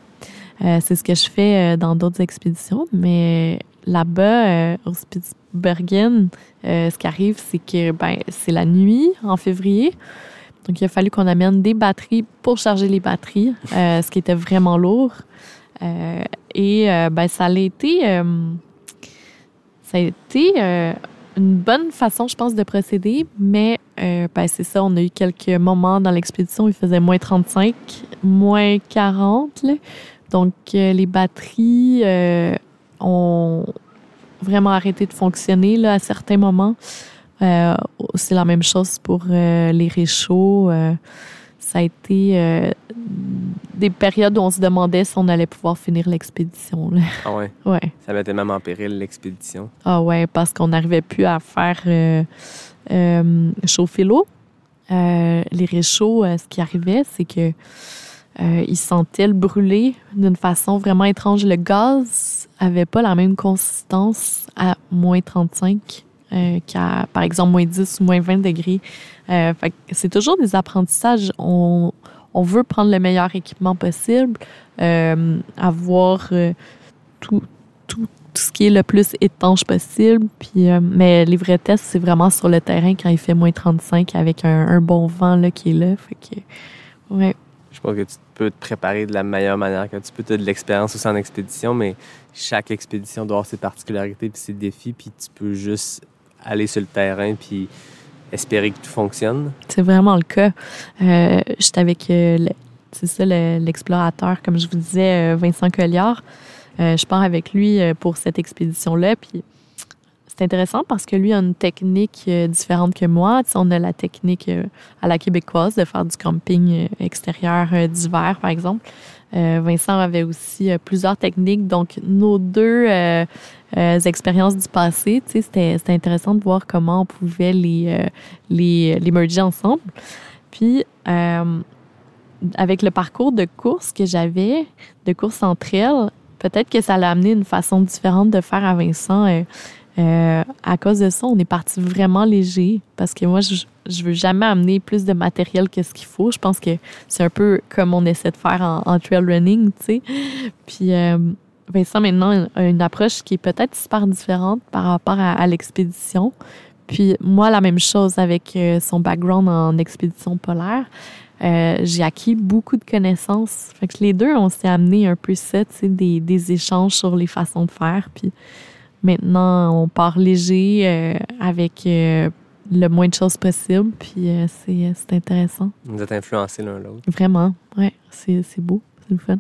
Speaker 1: Euh, c'est ce que je fais euh, dans d'autres expéditions, mais là-bas, euh, au Spitsbergen, ce qui arrive, c'est que ben, c'est la nuit en février. Donc, il a fallu qu'on amène des batteries pour charger les batteries, ce qui était vraiment lourd. Et ben, ça a été, ça a été une bonne façon, je pense, de procéder, mais ben, c'est ça, on a eu quelques moments dans l'expédition où il faisait moins 35, moins 40. là. Donc, euh, les batteries euh, ont vraiment arrêté de fonctionner là, à certains moments. Euh, c'est la même chose pour euh, les réchauds. Euh, ça a été des périodes où on se demandait si on allait pouvoir finir l'expédition.
Speaker 5: Ah ouais?
Speaker 1: Ouais.
Speaker 5: Ça mettait même en péril l'expédition.
Speaker 1: Ah ouais, parce qu'on n'arrivait plus à faire chauffer l'eau. Les réchauds, ce qui arrivait, c'est que euh, ils sentaient le brûler d'une façon vraiment étrange. Le gaz avait pas la même consistance à moins 35 euh, qu'à, par exemple, moins 10 ou moins 20 degrés. Euh, c'est toujours des apprentissages. On, on veut prendre le meilleur équipement possible, euh, avoir euh, tout, tout, tout ce qui est le plus étanche possible. Puis, mais les vrais tests, c'est vraiment sur le terrain quand il fait moins 35 avec un, un bon vent là, qui est là. Fait que, ouais.
Speaker 5: Je pense que tu peux te préparer de la meilleure manière que tu peux. Tu as de l'expérience aussi en expédition, mais chaque expédition doit avoir ses particularités puis ses défis, puis tu peux juste aller sur le terrain puis espérer que tout fonctionne.
Speaker 1: C'est vraiment le cas. Euh, J'étais avec, euh, l'explorateur, comme je vous disais, euh, Vincent Colliard. Euh, je pars avec lui pour cette expédition-là. Puis c'est intéressant parce que lui a une technique euh, différente que moi. On a la technique euh, à la québécoise de faire du camping euh, extérieur d'hiver, par exemple. Vincent avait aussi plusieurs techniques. Donc, nos deux expériences du passé, c'était intéressant de voir comment on pouvait les, les, merger ensemble. Puis, avec le parcours de course que j'avais, de course entre elles, peut-être que ça l'a amené une façon différente de faire à Vincent. Euh, à cause de ça, on est parti vraiment léger parce que moi, je, je veux jamais amener plus de matériel que ce qu'il faut. Je pense que c'est un peu comme on essaie de faire en, trail running, tu sais. Puis euh, Vincent, maintenant, a une approche qui est peut-être super différente par rapport à, à l'expédition. Puis moi, la même chose avec euh, son background en expédition polaire. Euh, j'ai acquis beaucoup de connaissances. Fait que les deux, on s'est amené un peu ça, tu sais, des, des échanges sur les façons de faire. Puis maintenant, on part léger euh, avec euh, le moins de choses possible. Puis euh, c'est c'est intéressant.
Speaker 5: Vous êtes influencés l'un l'autre.
Speaker 1: Vraiment. Ouais, c'est c'est beau. C'est le fun.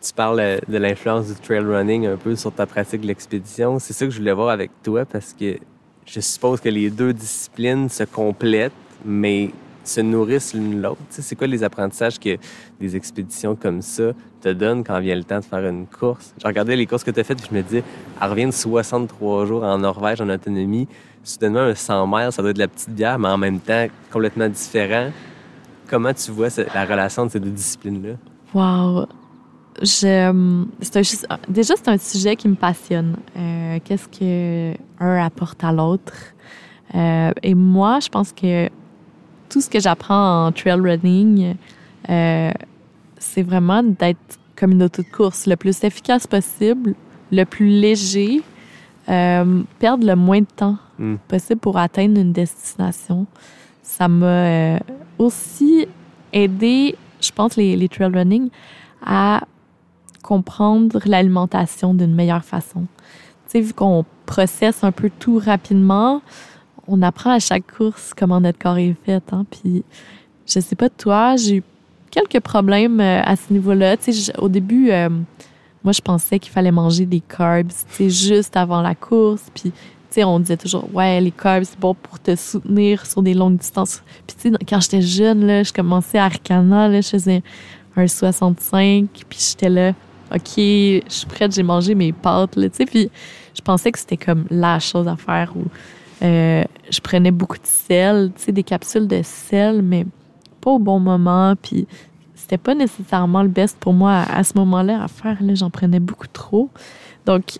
Speaker 5: Tu parles de l'influence du trail running un peu sur ta pratique de l'expédition. C'est ça que je voulais voir avec toi parce que je suppose que les deux disciplines se complètent, mais se nourrissent l'une l'autre. C'est quoi les apprentissages que des expéditions comme ça te donnent quand vient le temps de faire une course? Je regardais les courses que tu as faites et je me disais, elle revient de 63 jours en Norvège en autonomie. Soudainement, un 100 miles, ça doit être de la petite bière, mais en même temps, complètement différent. Comment tu vois la relation de ces deux disciplines-là?
Speaker 1: Wow. Je, c'est un déjà, c'est un sujet qui me passionne. Euh, Qu'est-ce que un apporte à l'autre? Euh, et moi, je pense que tout ce que j'apprends en trail running, euh, c'est vraiment d'être comme une auto de course le plus efficace possible, le plus léger, euh, perdre le moins de temps
Speaker 5: Mm.
Speaker 1: possible pour atteindre une destination. Ça m'a euh, aussi aidé, je pense, les, les trail running, à comprendre l'alimentation d'une meilleure façon. Tu sais, vu qu'on processe un peu tout rapidement, on apprend à chaque course comment notre corps est fait. Hein? Puis, je sais pas toi, j'ai eu quelques problèmes euh, à ce niveau-là. Au début, euh, moi, je pensais qu'il fallait manger des carbs, juste avant la course. Puis, on disait toujours, ouais, les carbs, c'est bon pour te soutenir sur des longues distances. Puis, tu sais, quand j'étais jeune, là, je commençais à Arcana, là, je faisais un 65, puis j'étais là, OK, je suis prête, j'ai mangé mes pâtes, là, tu sais. Puis, je pensais que c'était comme la chose à faire euh, je prenais beaucoup de sel, tu sais, des capsules de sel, mais pas au bon moment. Puis c'était pas nécessairement le best pour moi à, à ce moment-là à faire. Là, j'en prenais beaucoup trop. Donc,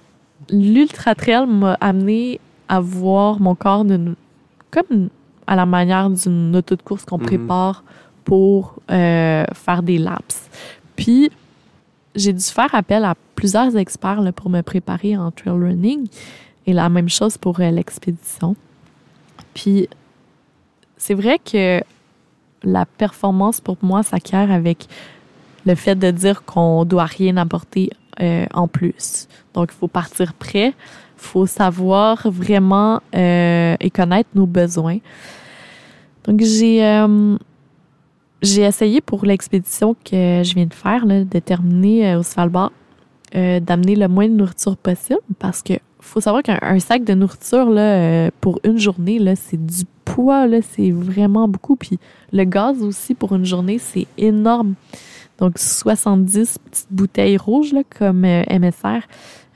Speaker 1: l'ultra trail m'a amené à voir mon corps d'une, comme à la manière d'une auto de course qu'on
Speaker 5: Mhm.
Speaker 1: prépare pour euh, faire des laps. Puis, j'ai dû faire appel à plusieurs experts là, pour me préparer en trail running. Et la même chose pour euh, l'expédition. Puis, c'est vrai que la performance, pour moi, s'acquiert avec le fait de dire qu'on doit rien apporter euh, en plus. Donc, il faut partir prêt. Faut savoir vraiment euh, et connaître nos besoins. Donc, j'ai euh, j'ai essayé pour l'expédition que je viens de faire, de terminer au Svalbard, d'amener le moins de nourriture possible parce que faut savoir qu'un un sac de nourriture là, euh, pour une journée, là, c'est du poids, c'est vraiment beaucoup. Puis le gaz aussi pour une journée, c'est énorme. Donc 70 petites bouteilles rouges là, comme euh, MSR,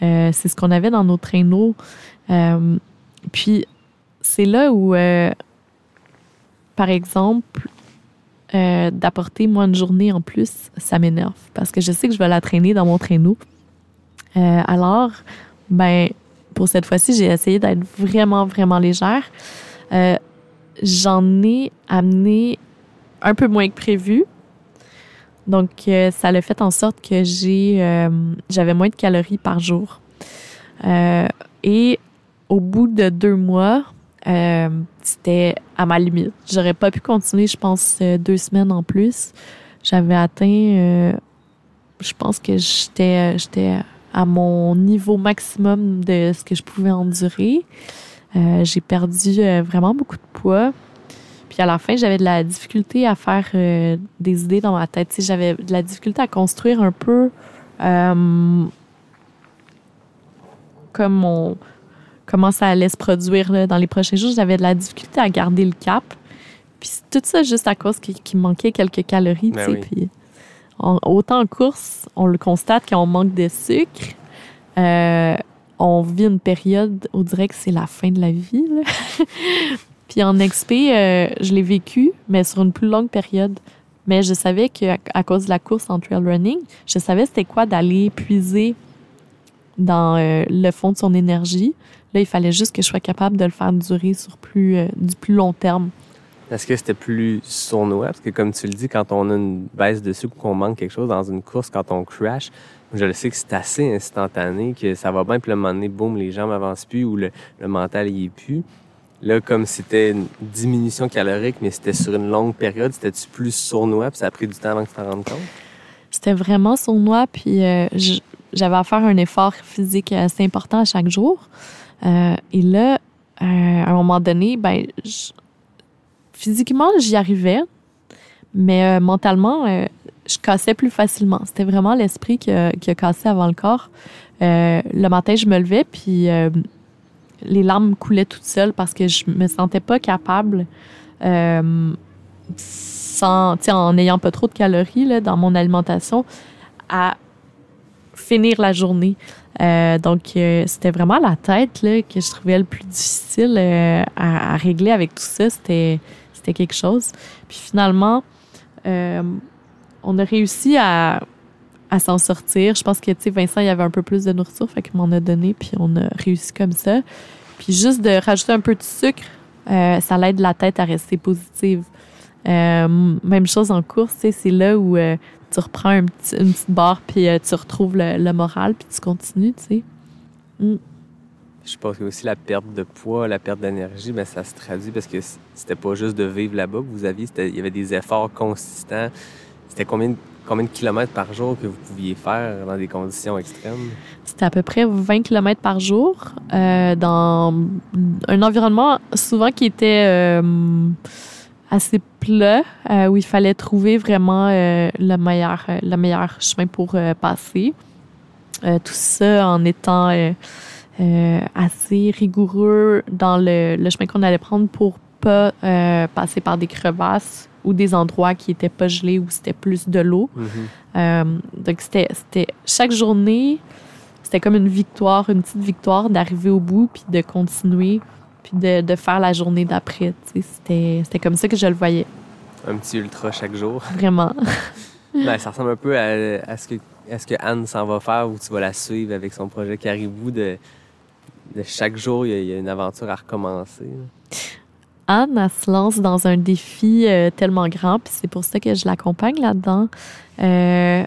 Speaker 1: euh, c'est ce qu'on avait dans nos traîneaux. Puis c'est là où, par exemple, d'apporter moi une journée en plus, ça m'énerve parce que je sais que je vais la traîner dans mon traîneau. Alors, ben, pour cette fois-ci, j'ai essayé d'être vraiment, vraiment légère. Euh, J'en ai amené un peu moins que prévu. Donc, euh, ça l'a fait en sorte que j'ai, euh, j'avais moins de calories par jour. Et au bout de deux mois, c'était à ma limite. J'aurais pas pu continuer, je pense, deux semaines en plus. J'avais atteint, je pense que j'étais à mon niveau maximum de ce que je pouvais endurer. Euh, j'ai perdu euh, vraiment beaucoup de poids. Puis à la fin, j'avais de la difficulté à faire euh, des idées dans ma tête. Tu sais, j'avais de la difficulté à construire un peu comme mon, comment ça allait se produire là, dans les prochains jours. J'avais de la difficulté à garder le cap. Puis tout ça juste à cause qu'il manquait quelques calories. tu sais.
Speaker 5: oui.
Speaker 1: Puis autant en course, on le constate qu'on manque de sucre. Euh, on vit une période, on dirait que c'est la fin de la vie. Puis en XP, euh, je l'ai vécu, mais sur une plus longue période. Mais je savais qu'à à cause de la course en trail running, je savais c'était quoi d'aller puiser dans euh, le fond de son énergie. Là, il fallait juste que je sois capable de le faire durer sur plus, du plus long terme.
Speaker 5: Est-ce que c'était plus sournois? Parce que comme tu le dis, quand on a une baisse de sucre ou qu'on manque quelque chose dans une course, quand on crash, je le sais que c'est assez instantané, que ça va bien, puis le moment donné, boum, les jambes avancent plus ou le, mental y est plus. Là, comme c'était une diminution calorique, mais c'était sur une longue période, c'était-tu plus sournois, puis ça a pris du temps avant que tu t'en rendes compte?
Speaker 1: C'était vraiment sournois, puis euh, j'avais à faire un effort physique assez important à chaque jour. Euh, et là, euh, à un moment donné, ben, physiquement, j'y arrivais, mais euh, mentalement, euh, je cassais plus facilement. C'était vraiment l'esprit qui a, cassé avant le corps. Euh, le matin, je me levais, puis les larmes coulaient toutes seules parce que je me sentais pas capable, sans, en n'ayant pas trop de calories là, dans mon alimentation, à finir la journée. Donc, c'était vraiment la tête là, que je trouvais le plus difficile à, à régler avec tout ça. C'était, c'était quelque chose. Puis finalement, euh, on a réussi à, à s'en sortir. Je pense que, tu sais, Vincent, il y avait un peu plus de nourriture, fait qu'il m'en a donné, puis on a réussi comme ça. Puis juste de rajouter un peu de sucre, euh, ça l'aide la tête à rester positive. Euh, même chose en course, c'est là où tu reprends une petite barre, puis tu retrouves le, moral, puis tu continues, tu sais.
Speaker 5: Je pense que aussi la perte de poids, la perte d'énergie, ben, ça se traduit parce que c'était pas juste de vivre là-bas que vous aviez, il y avait des efforts consistants. C'était combien, de- combien de kilomètres par jour que vous pouviez faire dans des conditions extrêmes?
Speaker 1: C'était à peu près 20 km par jour euh, dans un environnement souvent qui était euh, assez plat, euh, où il fallait trouver vraiment le, meilleur, le meilleur chemin pour passer. Tout ça en étant euh, assez rigoureux dans le, le chemin qu'on allait prendre pour pas euh, passer par des crevasses ou des endroits qui étaient pas gelés où c'était plus de l'eau. Euh, donc, c'était, c'était chaque journée, c'était comme une victoire, une petite victoire d'arriver au bout, puis de continuer, puis de, de faire la journée d'après. C'était, c'était comme ça que je le voyais,
Speaker 5: Un petit ultra chaque jour.
Speaker 1: vraiment.
Speaker 5: Ben, ça ressemble un peu à, à ce que, ce que Anne s'en va faire où tu vas la suivre avec son projet Caribou. De, de chaque jour, il y, a, il y a une aventure à recommencer. là.
Speaker 1: Anne, elle se lance dans un défi euh, tellement grand, puis c'est pour ça que je l'accompagne là-dedans. Euh,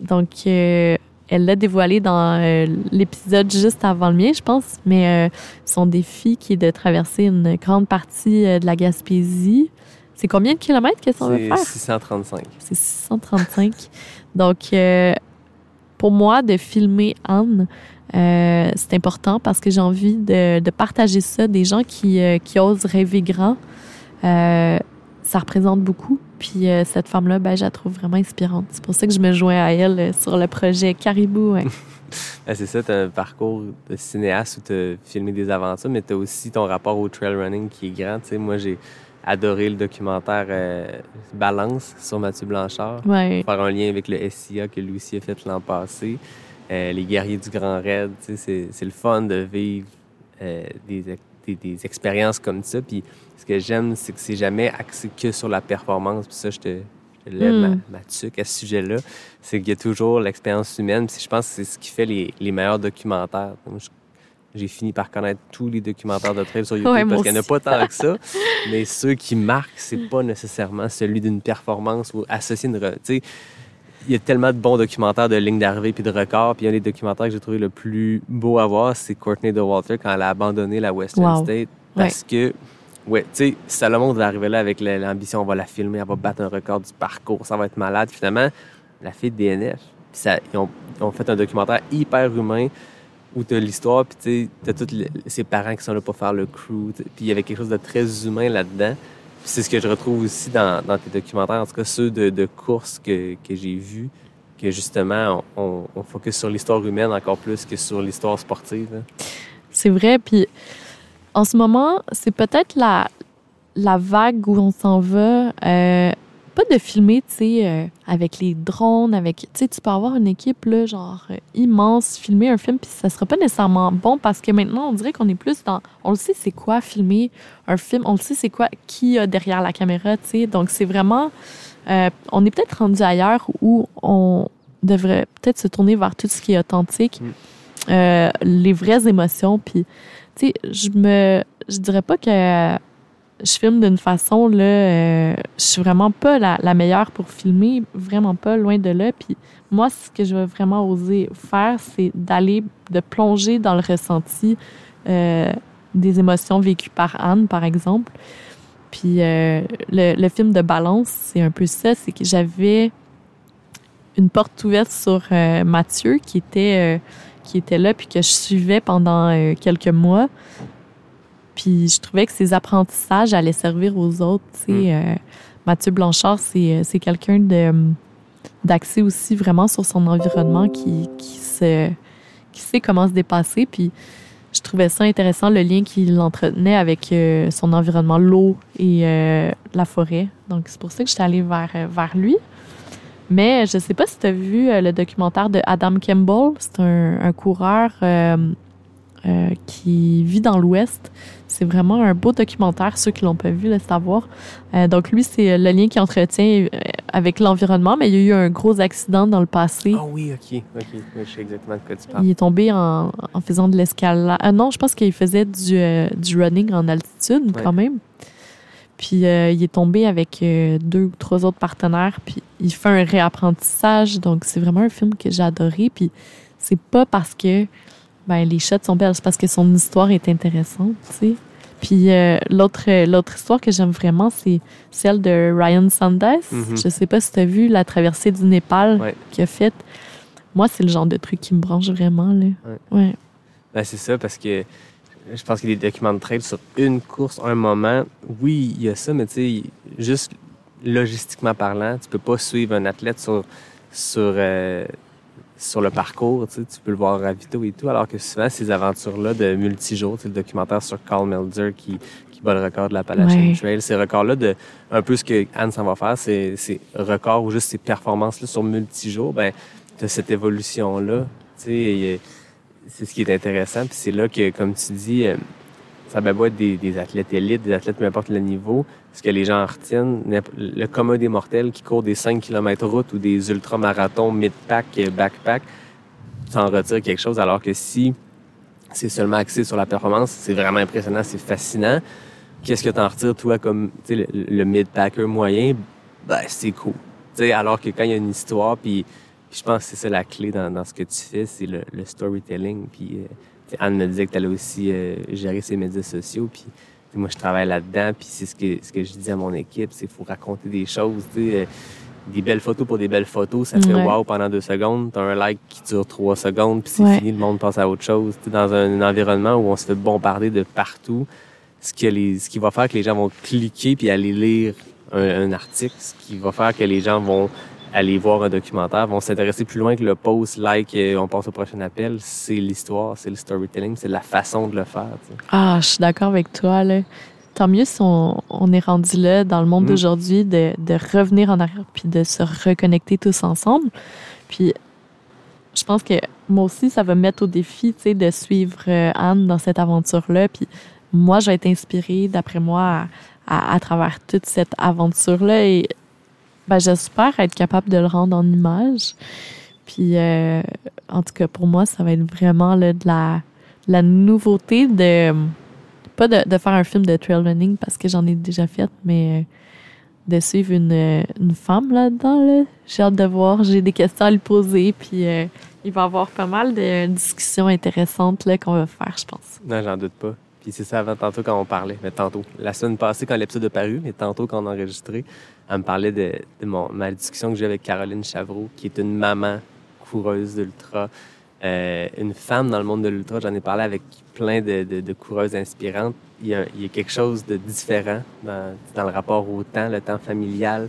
Speaker 1: donc, euh, elle l'a dévoilé dans l'épisode juste avant le mien, je pense, mais euh, son défi qui est de traverser une grande partie de la Gaspésie, C'est combien de kilomètres que ça va
Speaker 5: C'est
Speaker 1: faire?
Speaker 5: 635.
Speaker 1: C'est 635. Donc, pour moi, de filmer Anne, euh, c'est important parce que j'ai envie de, de partager ça. Des gens qui, euh, qui osent rêver grand, euh, ça représente beaucoup. Puis cette femme-là, ben, je la trouve vraiment inspirante. C'est pour ça que je me joins à elle sur le projet Caribou. ouais.
Speaker 5: Ben, c'est ça, tu as un parcours de cinéaste où tu as filmé des aventures, mais tu as aussi ton rapport au trail running qui est grand. Tu sais, moi, j'ai adoré le documentaire euh, Balance sur Mathieu Blanchard.
Speaker 1: Ouais.
Speaker 5: Faire un lien avec le SIA que aussi a fait l'an passé. Euh, les guerriers du Grand Raid, c'est, c'est le fun de vivre euh, des, des, des expériences comme ça. Puis ce que j'aime, c'est que c'est jamais axé que sur la performance. Puis ça, je te, je te lève
Speaker 1: Mm.
Speaker 5: ma, ma tuque à ce sujet-là. C'est qu'il y a toujours l'expérience humaine. Puis je pense que c'est ce qui fait les, les meilleurs documentaires. Je- j'ai fini par connaître tous les documentaires de trail sur YouTube
Speaker 1: Ouais,
Speaker 5: parce qu'il n'y en a pas tant que ça. mais ceux qui marquent, c'est pas nécessairement celui d'une performance ou associé une. re- il y a tellement de bons documentaires de lignes d'arrivée puis de records. Puis un des documentaires que j'ai trouvé le plus beau à voir, c'est Courtney DeWalter quand elle a abandonné la Western
Speaker 1: Wow.
Speaker 5: State. Parce que, ouais, tu sais, Salomon va arriver là avec la- l'ambition, on va la filmer, elle va battre un record du parcours, ça va être malade. Finalement, la fille de DNF. Puis ça, ils, ont, ils ont fait un documentaire hyper humain où tu as l'histoire, puis tu sais, t'as tous les- ses parents qui sont là pour faire le crew. Puis il y avait quelque chose de très humain là-dedans. C'est ce que je retrouve aussi dans, tes documentaires, en tout cas ceux de, de courses que, j'ai vus, que justement, on, on, focus sur l'histoire humaine encore plus que sur l'histoire sportive. hein.
Speaker 1: C'est vrai. Puis en ce moment, c'est peut-être la, la vague où on s'en va. euh, pas de filmer, tu sais, euh, avec les drones, avec, tu sais, tu peux avoir une équipe, là, genre, euh, immense, filmer un film, puis ça sera pas nécessairement bon parce que maintenant, on dirait qu'on est plus dans, on le sait c'est quoi filmer un film, on le sait c'est quoi, qui a derrière la caméra, tu sais. Donc, c'est vraiment, euh, on est peut-être rendu ailleurs où on devrait peut-être se tourner vers tout ce qui est authentique,
Speaker 5: Mm.
Speaker 1: les vraies émotions, puis, tu sais, je me, je dirais pas que je filme d'une façon, là, euh, je suis vraiment pas la, meilleure pour filmer, vraiment pas, loin de là. Puis moi, ce que je veux vraiment oser faire, c'est d'aller, de plonger dans le ressenti euh, des émotions vécues par Anne, par exemple. Puis euh, le, le film de Balance, c'est un peu ça, c'est que j'avais une porte ouverte sur Mathieu qui était, qui était là, puis que je suivais pendant quelques mois. Puis je trouvais que ces apprentissages allaient servir aux autres. Tu sais,
Speaker 5: Mm.
Speaker 1: Euh, Mathieu Blanchard, c'est euh, quelqu'un de d'axé aussi vraiment sur son environnement qui, qui, se, qui sait comment se dépasser. Puis je trouvais ça intéressant, le lien qu'il entretenait avec euh, son environnement, l'eau et euh, la forêt. Donc c'est pour ça que j'étais allée vers, vers lui. Mais je sais pas si tu as vu le documentaire de Adam Campbell. C'est un, un coureur euh, euh, qui vit dans l'Ouest. C'est vraiment un beau documentaire, ceux qui l'ont pas vu le savoir. Euh, donc lui, c'est le lien qu'il entretient euh, avec l'environnement, mais il y a eu un gros accident dans le passé.
Speaker 5: Ah oui, OK. OK. Je sais exactement de quoi tu parles.
Speaker 1: Il est tombé en, en faisant de l'escalade. Ah non, je pense qu'il faisait du, euh, du running en altitude
Speaker 5: Ouais.
Speaker 1: quand même. Puis euh, il est tombé avec euh, deux ou trois autres partenaires. Puis il fait un réapprentissage. Donc c'est vraiment un film que j'ai adoré. Puis c'est pas parce que ben, les shots sont belles, c'est parce que son histoire est intéressante, tu sais. Puis euh, l'autre euh, l'autre histoire que j'aime vraiment, c'est celle de Ryan Sanders.
Speaker 5: Mhm.
Speaker 1: Je sais pas si tu as vu la traversée du Népal
Speaker 5: Ouais.
Speaker 1: qu'il a faite. Moi, c'est le genre de truc qui me branche vraiment. Là. Ouais.
Speaker 5: Ben, c'est ça, parce que je pense qu'il y a des documents de trail sur une course, un moment. Oui, il y a ça, mais tu sais, juste logistiquement parlant, tu peux pas suivre un athlète sur, sur, euh, sur le parcours. Tu sais, tu peux le voir à Vito et tout, alors que souvent, ces aventures-là de multijours, tu sais, le documentaire sur Carl Melzer qui, qui bat le record de l'Appalachian
Speaker 1: Ouais.
Speaker 5: Trail, ces records-là, de un peu ce que Anne s'en va faire, c'est ces records ou juste ces performances-là sur multijours, ben, tu cette évolution-là. Tu sais, et, c'est ce qui est intéressant. Puis c'est là que, comme tu dis, euh, ça va être des, des athlètes élites, des athlètes peu importe le niveau. Ce que les gens en retiennent, le commun des mortels qui court des 5 km route ou des ultramarathons mid-pack, euh, backpack, s'en retire quelque chose. Alors que si c'est seulement axé sur la performance, c'est vraiment impressionnant, c'est fascinant. Qu'est-ce que tu en retires, toi, comme le, le mid-packer moyen? Ben, c'est cool. Tu sais, alors que quand il y a une histoire, puis je pense que c'est ça la clé dans, dans ce que tu fais, c'est le, le storytelling. Puis euh, Anne me disait que tu allais aussi euh, gérer ses médias sociaux. Puis T'sais, moi, je travaille là-dedans, puis c'est ce que, ce que je dis à mon équipe, c'est qu'il faut raconter des choses. tu sais, euh, des belles photos pour des belles photos, ça fait
Speaker 1: Ouais.
Speaker 5: wow pendant deux secondes. T'as un like qui dure trois secondes, puis c'est
Speaker 1: Ouais.
Speaker 5: fini, le monde passe à autre chose. T'es dans un, environnement où on se fait bombarder de partout, ce, que les, ce qui va faire que les gens vont cliquer puis aller lire un, un article, ce qui va faire que les gens vont aller voir un documentaire, vont s'intéresser plus loin que le post, like, on passe au prochain appel. C'est l'histoire, c'est le storytelling, c'est la façon de le faire.
Speaker 1: Ah, je suis d'accord avec toi. Là. Tant mieux si on, on est rendu là dans le monde
Speaker 5: Mm.
Speaker 1: d'aujourd'hui de, de revenir en arrière puis de se reconnecter tous ensemble. Puis je pense que moi aussi, ça va me mettre au défi de suivre euh, Anne dans cette aventure-là. Puis moi, je vais être inspirée, d'après moi, à, à- à travers toute cette aventure-là. Et ben, j'espère être capable de le rendre en image. Puis euh, en tout cas, pour moi, ça va être vraiment là, de la, la nouveauté de pas de, de faire un film de trail running parce que j'en ai déjà fait, mais euh, de suivre une, euh, une femme là-dedans. Là. J'ai hâte de voir. J'ai des questions à lui poser. Puis euh, il va y avoir pas mal de discussions intéressantes là, qu'on va faire, je pense.
Speaker 5: Non, j'en doute pas. Puis c'est ça avant tantôt quand on parlait, mais tantôt. La semaine passée quand l'épisode est paru, mais tantôt quand on a enregistré, elle me parlait de, mon, ma discussion que j'ai avec Caroline Chavreau, qui est une maman coureuse d'ultra, euh, une femme dans le monde de l'ultra. J'en ai parlé avec plein de, coureuses inspirantes. Il y, a, quelque chose de différent dans, dans le rapport au temps, le temps familial.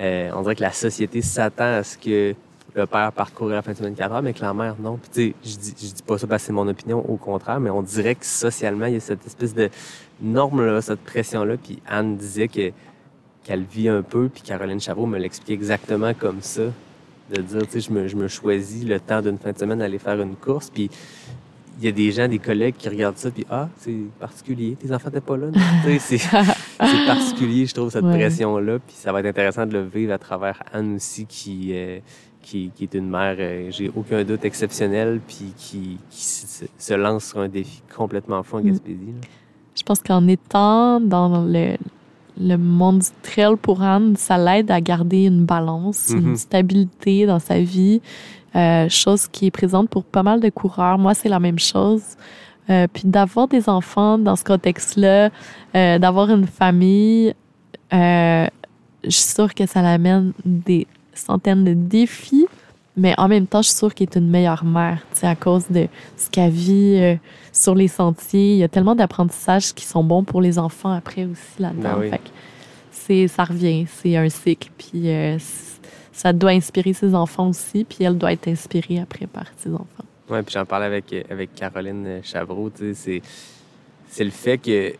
Speaker 5: Euh, on dirait que la société s'attend à ce que le père parcourt la fin de semaine 4 heures, mais que la mère, non. Puis, tu sais, je dis, je dis pas ça parce que c'est mon opinion, au contraire, mais on dirait que socialement, il y a cette espèce de norme-là, cette pression-là. Puis Anne disait que qu'elle vit un peu, puis Caroline Chavreau me l'explique exactement comme ça. De dire, tu sais, je me, je me choisis le temps d'une fin de semaine d'aller faire une course, puis il y a des gens, des collègues qui regardent ça, puis ah, c'est particulier, tes enfants n'étaient pas là. non? Tu sais, c'est c'est particulier, je trouve, cette
Speaker 1: Ouais.
Speaker 5: pression-là, puis ça va être intéressant de le vivre à travers Anne aussi, qui, euh, qui, qui est une mère, euh, j'ai aucun doute, exceptionnelle, puis qui, qui se, se lance sur un défi complètement fou en
Speaker 1: Mm.
Speaker 5: Gaspésie. là.
Speaker 1: Je pense qu'en étant dans le, le monde du trail pour Anne, ça l'aide à garder une balance, une stabilité dans sa vie, euh, chose qui est présente pour pas mal de coureurs. Moi, c'est la même chose. Euh, puis d'avoir des enfants dans ce contexte-là, euh, d'avoir une famille, je suis sûre que ça l'amène des centaines de défis, mais en même temps, je suis sûre qu'elle est une meilleure mère, tu sais, à cause de ce qu'elle vit euh, sur les sentiers. Il y a tellement d'apprentissages qui sont bons pour les enfants après aussi là-dedans.
Speaker 5: Ben oui.
Speaker 1: C'est, ça revient, c'est un cycle, puis euh, ça doit inspirer ses enfants aussi, puis elle doit être inspirée après par ses enfants.
Speaker 5: Ouais, puis j'en parlais avec, avec Caroline Chavreau, tu sais, c'est, c'est le fait que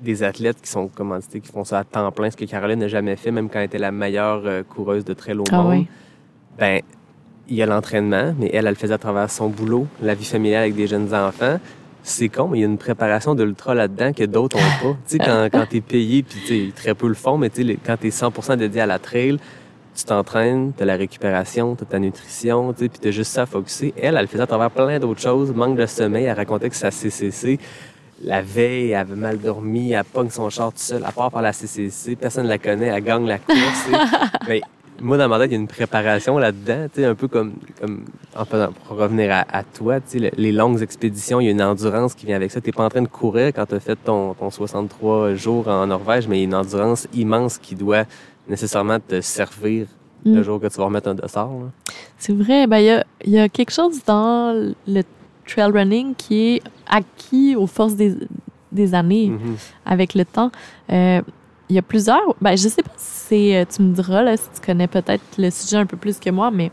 Speaker 5: des athlètes qui sont commandités, qui font ça à temps plein, ce que Caroline n'a jamais fait, même quand elle était la meilleure euh, coureuse de trail au
Speaker 1: Ah
Speaker 5: monde,
Speaker 1: oui.
Speaker 5: ben, il y a l'entraînement, mais elle, elle le faisait à travers son boulot, la vie familiale avec des jeunes enfants. C'est con, mais il y a une préparation de l'ultra là-dedans que d'autres ont pas. tu sais, quand, quand t'es payé, puis très peu le font, mais tu quand t'es 100% dédié à la trail, tu t'entraînes, t'as la récupération, t'as ta nutrition, tu sais, puis t'as juste ça à focuser. Elle, elle le faisait à travers plein d'autres choses, manque de sommeil, elle racontait que sa CCC, la veille, elle avait mal dormi, elle pogne son char tout seul, à part par la CCC, personne ne la connaît, elle gagne la course. tu. Mais moi, dans ma tête, il y a une préparation là-dedans, tu sais, un peu comme, comme en faisant- pour revenir à, à toi, tu sais, le- les longues expéditions, il y a une endurance qui vient avec ça. T'es pas en train de courir quand tu as fait ton, ton 63 jours en Norvège, mais il y a une endurance immense qui doit nécessairement te servir le
Speaker 1: Mm.
Speaker 5: jour que tu vas remettre un dossard.
Speaker 1: C'est vrai, ben il y a, il y a quelque chose dans le trail running qui est acquis aux forces des, des années.
Speaker 5: Mhm.
Speaker 1: avec le temps. Euh, il y a plusieurs. Ben, je sais pas si c'est. euh, Tu me diras là, si tu connais peut-être le sujet un peu plus que moi, mais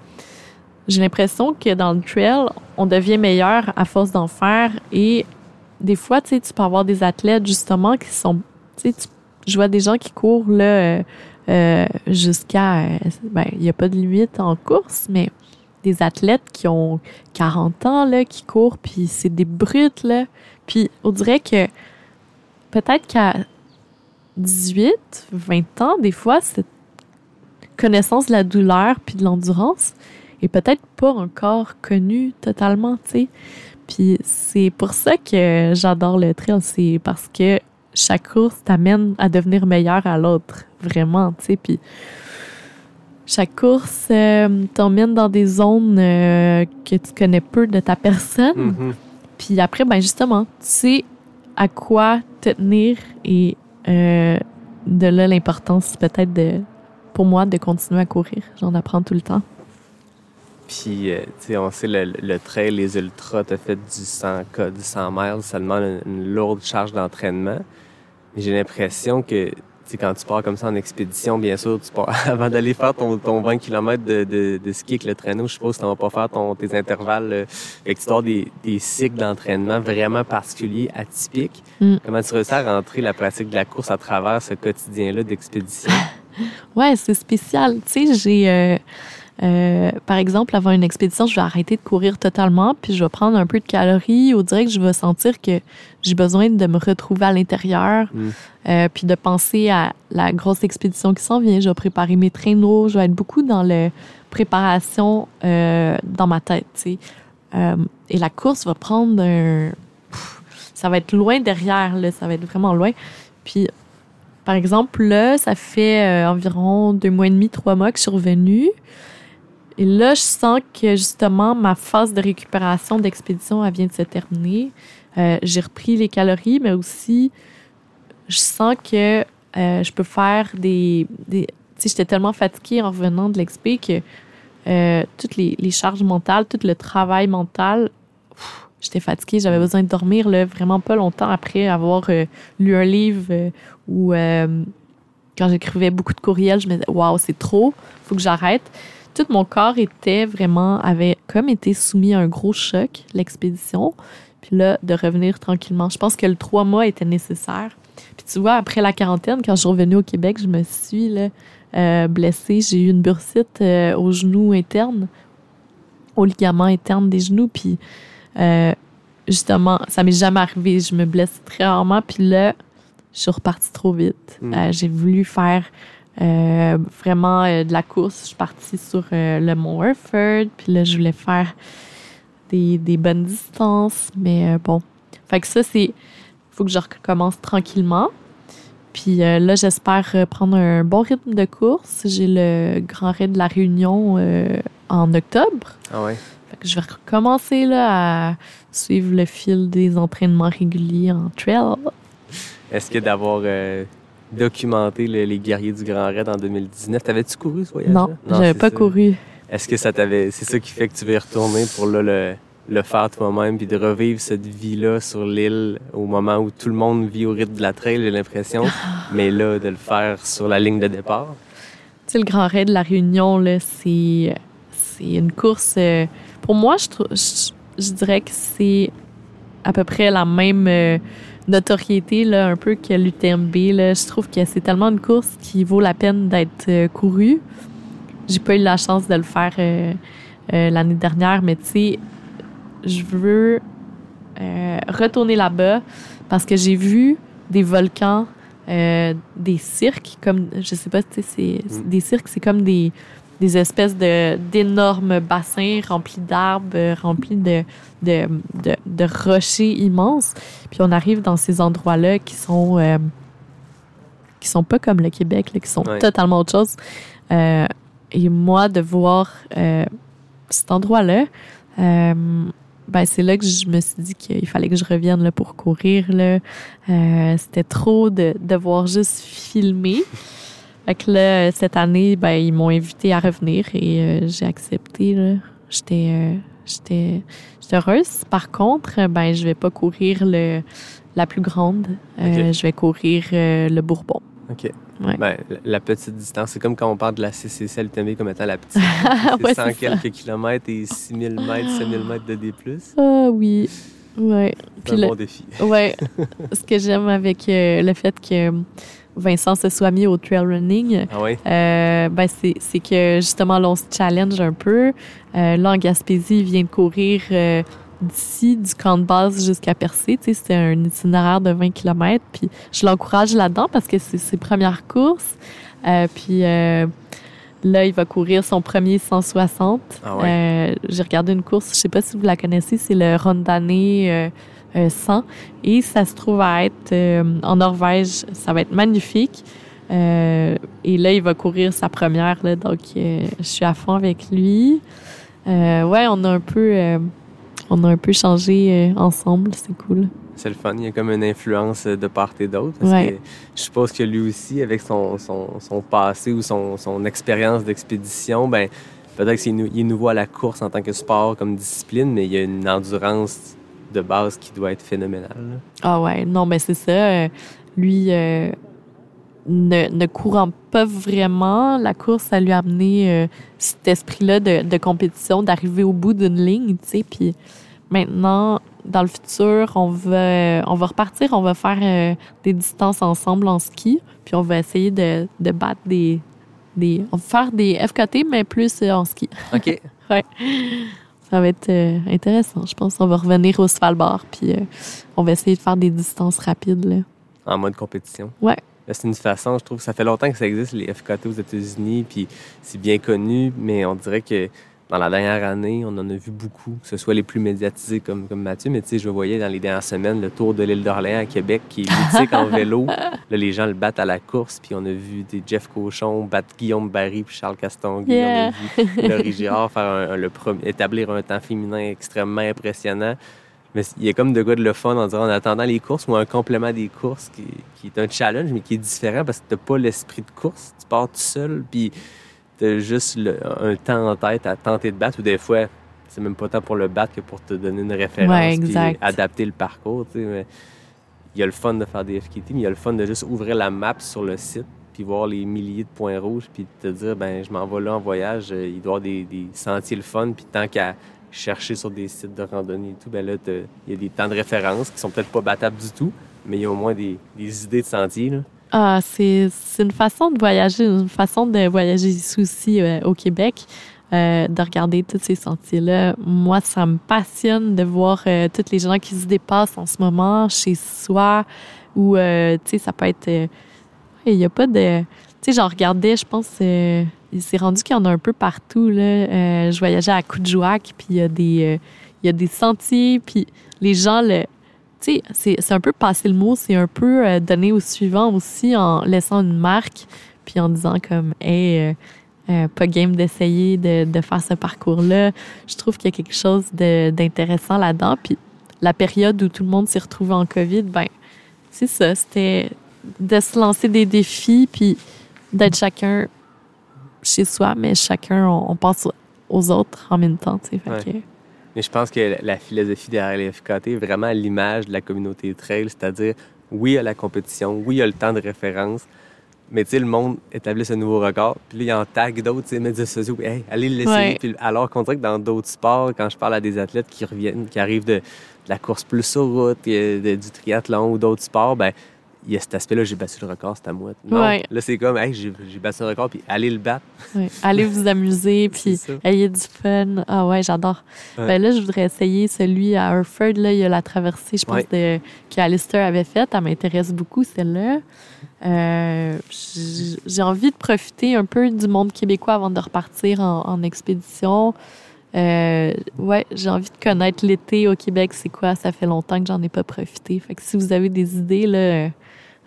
Speaker 1: j'ai l'impression que dans le trail, on devient meilleur à force d'en faire. Et des fois, tu sais, tu peux avoir des athlètes justement qui sont. Tu sais, tu- je vois des gens qui courent là euh, jusqu'à. Ben, il n'y a pas de limite en course, mais des athlètes qui ont 40 ans là, qui courent, puis c'est des brutes. Puis on dirait que peut-être qu'à 18, 20 ans, des fois, cette connaissance de la douleur puis de l'endurance est peut-être pas encore connue totalement, tu sais. Puis c'est pour ça que j'adore le trail, c'est parce que chaque course t'amène à devenir meilleur à l'autre, vraiment, tu sais. Chaque course euh, t'emmène dans des zones euh, que tu connais peu de ta personne.
Speaker 5: Mhm.
Speaker 1: Puis après, ben justement, tu sais à quoi te tenir et euh, de là l'importance peut-être de pour moi de continuer à courir. J'en apprends tout le temps.
Speaker 5: Puis, tu sais, on sait, le, le trail, les ultras, t'as fait du 100K, du 100 miles, ça demande une, une lourde charge d'entraînement. Mais j'ai l'impression que, sais, quand tu pars comme ça en expédition, bien sûr, tu pars, avant d'aller faire ton, ton 20 km de, de, de ski avec le traîneau, je suppose que tu vas pas faire ton, tes intervalles. euh, Fait que tu avoir des, des cycles d'entraînement vraiment particuliers, atypiques.
Speaker 1: Mm.
Speaker 5: Comment tu réussis à rentrer la pratique de la course à travers ce quotidien-là d'expédition?
Speaker 1: Ouais, c'est spécial. Tu sais, j'ai. euh, euh, par exemple, avant une expédition, je vais arrêter de courir totalement, puis je vais prendre un peu de calories. Au direct, je vais sentir que j'ai besoin de me retrouver à l'intérieur,
Speaker 5: Mm.
Speaker 1: euh, puis de penser à la grosse expédition qui s'en vient. Je vais préparer mes traîneaux. Je vais être beaucoup dans la préparation euh, dans ma tête. Euh, et la course va prendre un... Pff, ça va être loin derrière, là. Ça va être vraiment loin. Puis par exemple, là, ça fait euh, environ deux mois et demi, trois mois que je suis revenue. Et là, je sens que justement, ma phase de récupération d'expédition, elle vient de se terminer. Euh, j'ai repris les calories, mais aussi, je sens que euh, je peux faire des... des tu sais, j'étais tellement fatiguée en revenant de l'expé que euh, toutes les, les charges mentales, tout le travail mental, j'étais fatiguée, j'avais besoin de dormir là, vraiment pas longtemps après avoir euh, lu un livre euh, ou euh, quand j'écrivais beaucoup de courriels, je me disais waouh, c'est trop, faut que j'arrête. Tout mon corps était vraiment avait comme été soumis à un gros choc l'expédition. Puis là de revenir tranquillement, je pense que le trois mois était nécessaire. Puis tu vois après la quarantaine quand je suis revenue au Québec, je me suis là euh, blessée, j'ai eu une bursite euh, au genou interne, au ligament interne des genoux puis euh, justement, ça m'est jamais arrivé. Je me blesse très rarement. Puis là, je suis repartie trop vite.
Speaker 5: Mm.
Speaker 1: J'ai voulu faire euh, vraiment euh, de la course. Je suis partie sur euh, le Mont Hereford. Puis là, je voulais faire des, des bonnes distances. Mais bon. Fait que ça, c'est... faut que je recommence tranquillement. Puis là, j'espère prendre un bon rythme de course. J'ai le Grand Raid de la Réunion en octobre.
Speaker 5: Ah ouais?
Speaker 1: Fait que je vais recommencer là, à suivre le fil des entraînements réguliers en trail.
Speaker 5: Est-ce que d'avoir documenté le- les guerriers du Grand Raid en 2019, t'avais-tu couru ce voyage
Speaker 1: Non, j'avais
Speaker 5: c'est
Speaker 1: pas
Speaker 5: ça.
Speaker 1: couru.
Speaker 5: Est-ce que ça t'avait. C'est ça qui fait que tu veux y retourner pour là, le, le faire toi-même puis de revivre cette vie-là sur l'île au moment où tout le monde vit au rythme de la trail, j'ai l'impression. mais là, de le faire sur la ligne de départ?
Speaker 1: Tu sais, le Grand Raid de la Réunion, là, c'est, c'est une course. euh, pour moi, je, je dirais que c'est à peu près la même euh, notoriété, là, un peu que l'UTMB. Là. Je trouve que c'est tellement une course qui vaut la peine d'être euh, courue. J'ai pas eu la chance de le faire euh, euh, l'année dernière, mais tu sais, je veux euh, retourner là-bas parce que j'ai vu des volcans, euh, des cirques, comme, je sais pas, tu sais, c'est,
Speaker 5: Mm.
Speaker 1: des cirques, c'est comme des, des espèces de, d'énormes bassins remplis d'arbres, euh, remplis de, de, de, de rochers immenses. Puis on arrive dans ces endroits-là qui sont, euh, qui sont pas comme le Québec, là, qui sont
Speaker 5: Ouais.
Speaker 1: totalement autre chose. Euh, et moi, de voir euh, cet endroit-là, euh, ben c'est là que je me suis dit qu'il fallait que je revienne là, pour courir. Là. Euh, C'était trop de devoir juste filmer. Fait que là, cette année, ben, ils m'ont invité à revenir et euh, j'ai accepté. là. J'étais euh, j'étais heureuse. Par contre, ben, je vais pas courir le, la plus grande. Euh. Je vais courir euh, le Bourbon.
Speaker 5: OK.
Speaker 1: Ouais.
Speaker 5: Ben, la- petite distance, c'est comme quand on parle de la CCC à l'UTMB comme étant la petite.
Speaker 1: Ah, ouais,
Speaker 5: c'est 100
Speaker 1: c'est ça.
Speaker 5: quelques kilomètres et 6000 mètres, 7000 mètres de D+. C'est
Speaker 1: Ah oui. Ouais. Puis
Speaker 5: un
Speaker 1: le-
Speaker 5: bon défi.
Speaker 1: Ouais. Ce que j'aime avec euh, le fait que Vincent se soit mis au trail running,
Speaker 5: Ah ouais?
Speaker 1: euh, ben c'est, c'est que justement, là, on se challenge un peu. Euh, là, en Gaspésie, il vient de courir euh, d'ici, du camp de base jusqu'à Percé. Tu sais, c'était un itinéraire de 20 km. Puis je l'encourage là-dedans parce que c'est ses premières courses. Euh, puis euh, là, il va courir son premier 160.
Speaker 5: Ah ouais?
Speaker 1: Euh, j'ai regardé une course, je sais pas si vous la connaissez, c'est le Rondane 100. Et ça se trouve à être euh, en Norvège. Ça va être magnifique. Euh, et là, il va courir sa première. Là, donc, euh, je suis à fond avec lui. Ouais, on a un peu, on a un peu changé ensemble. C'est cool.
Speaker 5: C'est le fun. Il y a comme une influence de part et d'autre.
Speaker 1: Ouais.
Speaker 5: je suppose que lui aussi, avec son, son, son passé ou son, son expérience d'expédition, ben peut-être qu'il est nouveau à la course en tant que sport comme discipline, mais il y a une endurance de base qui doit être phénoménale. là.
Speaker 1: Ah ouais, non, mais c'est ça. euh, lui, euh, ne, ne courant pas vraiment, la course, ça lui a amené euh, cet esprit-là de, de compétition, d'arriver au bout d'une ligne, tu sais. Puis maintenant, dans le futur, on va, on va repartir, on va faire euh, des distances ensemble en ski, puis on va essayer de, de battre des, des... On va faire des FKT, mais plus euh, en ski.
Speaker 5: OK.
Speaker 1: Ça va être euh, intéressant. Je pense qu'on va revenir au Svalbard, puis euh, on va essayer de faire des distances rapides, là.
Speaker 5: en mode compétition.
Speaker 1: Ouais.
Speaker 5: Là, C'est une façon, je trouve, ça fait longtemps que ça existe, les FKT aux États-Unis, puis c'est bien connu, mais on dirait que dans la dernière année, on en a vu beaucoup, que ce soit les plus médiatisés comme, comme Mathieu, mais tu sais, je voyais dans les dernières semaines le tour de l'île d'Orléans à Québec, qui est mythique en vélo. Là, les gens le battent à la course, puis on a vu des Jeff Cochon battre Guillaume Barry puis Charles Castonguay.
Speaker 1: Yeah.
Speaker 5: On a vu Laurie Girard faire un- un- le premier- établir un temps féminin extrêmement impressionnant. Mais il y a comme de quoi de le fun en disant en attendant les courses ou un complément des courses qui, qui est un challenge, mais qui est différent parce que t'as pas l'esprit de course. Tu pars tout seul, puis t'as juste le- un temps en tête à tenter de battre, ou des fois, c'est même pas tant pour le battre que pour te donner une référence,
Speaker 1: Ouais, exact.
Speaker 5: adapter le parcours. tu sais, mais il y a le fun de faire des FKT, mais il y a le fun de juste ouvrir la map sur le site, puis voir les milliers de points rouges, puis te dire, ben je m'en vais là en voyage, euh, il doit y avoir des, des sentiers le fun, puis tant qu'à chercher sur des sites de randonnée et tout, ben là, il y a des temps de référence qui sont peut-être pas battables du tout, mais il y a au moins des, des idées de sentiers. Là.
Speaker 1: Ah, c'est une façon de voyager, une façon de voyager ici aussi euh, au Québec, euh, de regarder tous ces sentiers-là. Moi, ça me passionne de voir euh, tous les gens qui se dépassent en ce moment chez soi, ou, tu sais, ça peut être... Il n'y a pas de... Tu sais, j'en regardais, je pense, il s'est rendu qu'il y en a un peu partout, là. Je voyageais à Coudjouac, puis il y a des... il y a des sentiers, puis les gens le, tu sais, c'est un peu passer le mot, c'est un peu euh, donner au suivant aussi en laissant une marque, puis en disant comme, hey, euh, euh, pas game d'essayer de, de faire ce parcours-là. Je trouve qu'il y a quelque chose d'intéressant là-dedans. Puis la période où tout le monde s'est retrouvé en COVID, ben, c'est ça, c'était de se lancer des défis, puis d'être chacun chez soi, mais chacun, on, on pense aux autres en même temps, tu sais.
Speaker 5: Ouais. Mais je pense que la philosophie derrière les FKT est vraiment à l'image de la communauté trail, c'est-à-dire, oui, il y a la compétition, oui, il y a le temps de référence, mais tu sais, le monde établit ce nouveau record, puis là, il en tag d'autres, tu sais, médias sociaux, hey, allez l'essayer.
Speaker 1: Ouais.
Speaker 5: Puis alors qu'on dirait que dans d'autres sports, quand je parle à des athlètes qui reviennent, qui arrivent de, de la course plus sur route, euh, de- du triathlon ou d'autres sports, ben il y a cet aspect-là, j'ai battu le record, c'est à moi. Non,
Speaker 1: Ouais.
Speaker 5: là, c'est comme, hey, j'ai battu le record, puis allez le battre.
Speaker 1: Ouais. Allez vous amuser, puis ayez du fun. Ah ouais, j'adore.
Speaker 5: Ouais.
Speaker 1: Ben là, je voudrais essayer celui à Hereford. Là, il y a la traversée, je pense, de, que Alistair avait faite. Elle m'intéresse beaucoup, celle-là. Euh, J'ai envie de profiter un peu du monde québécois avant de repartir en, en expédition. Euh, ouais, j'ai envie de connaître l'été au Québec, c'est quoi? Ça fait longtemps que j'en ai pas profité. Fait que si vous avez des idées là,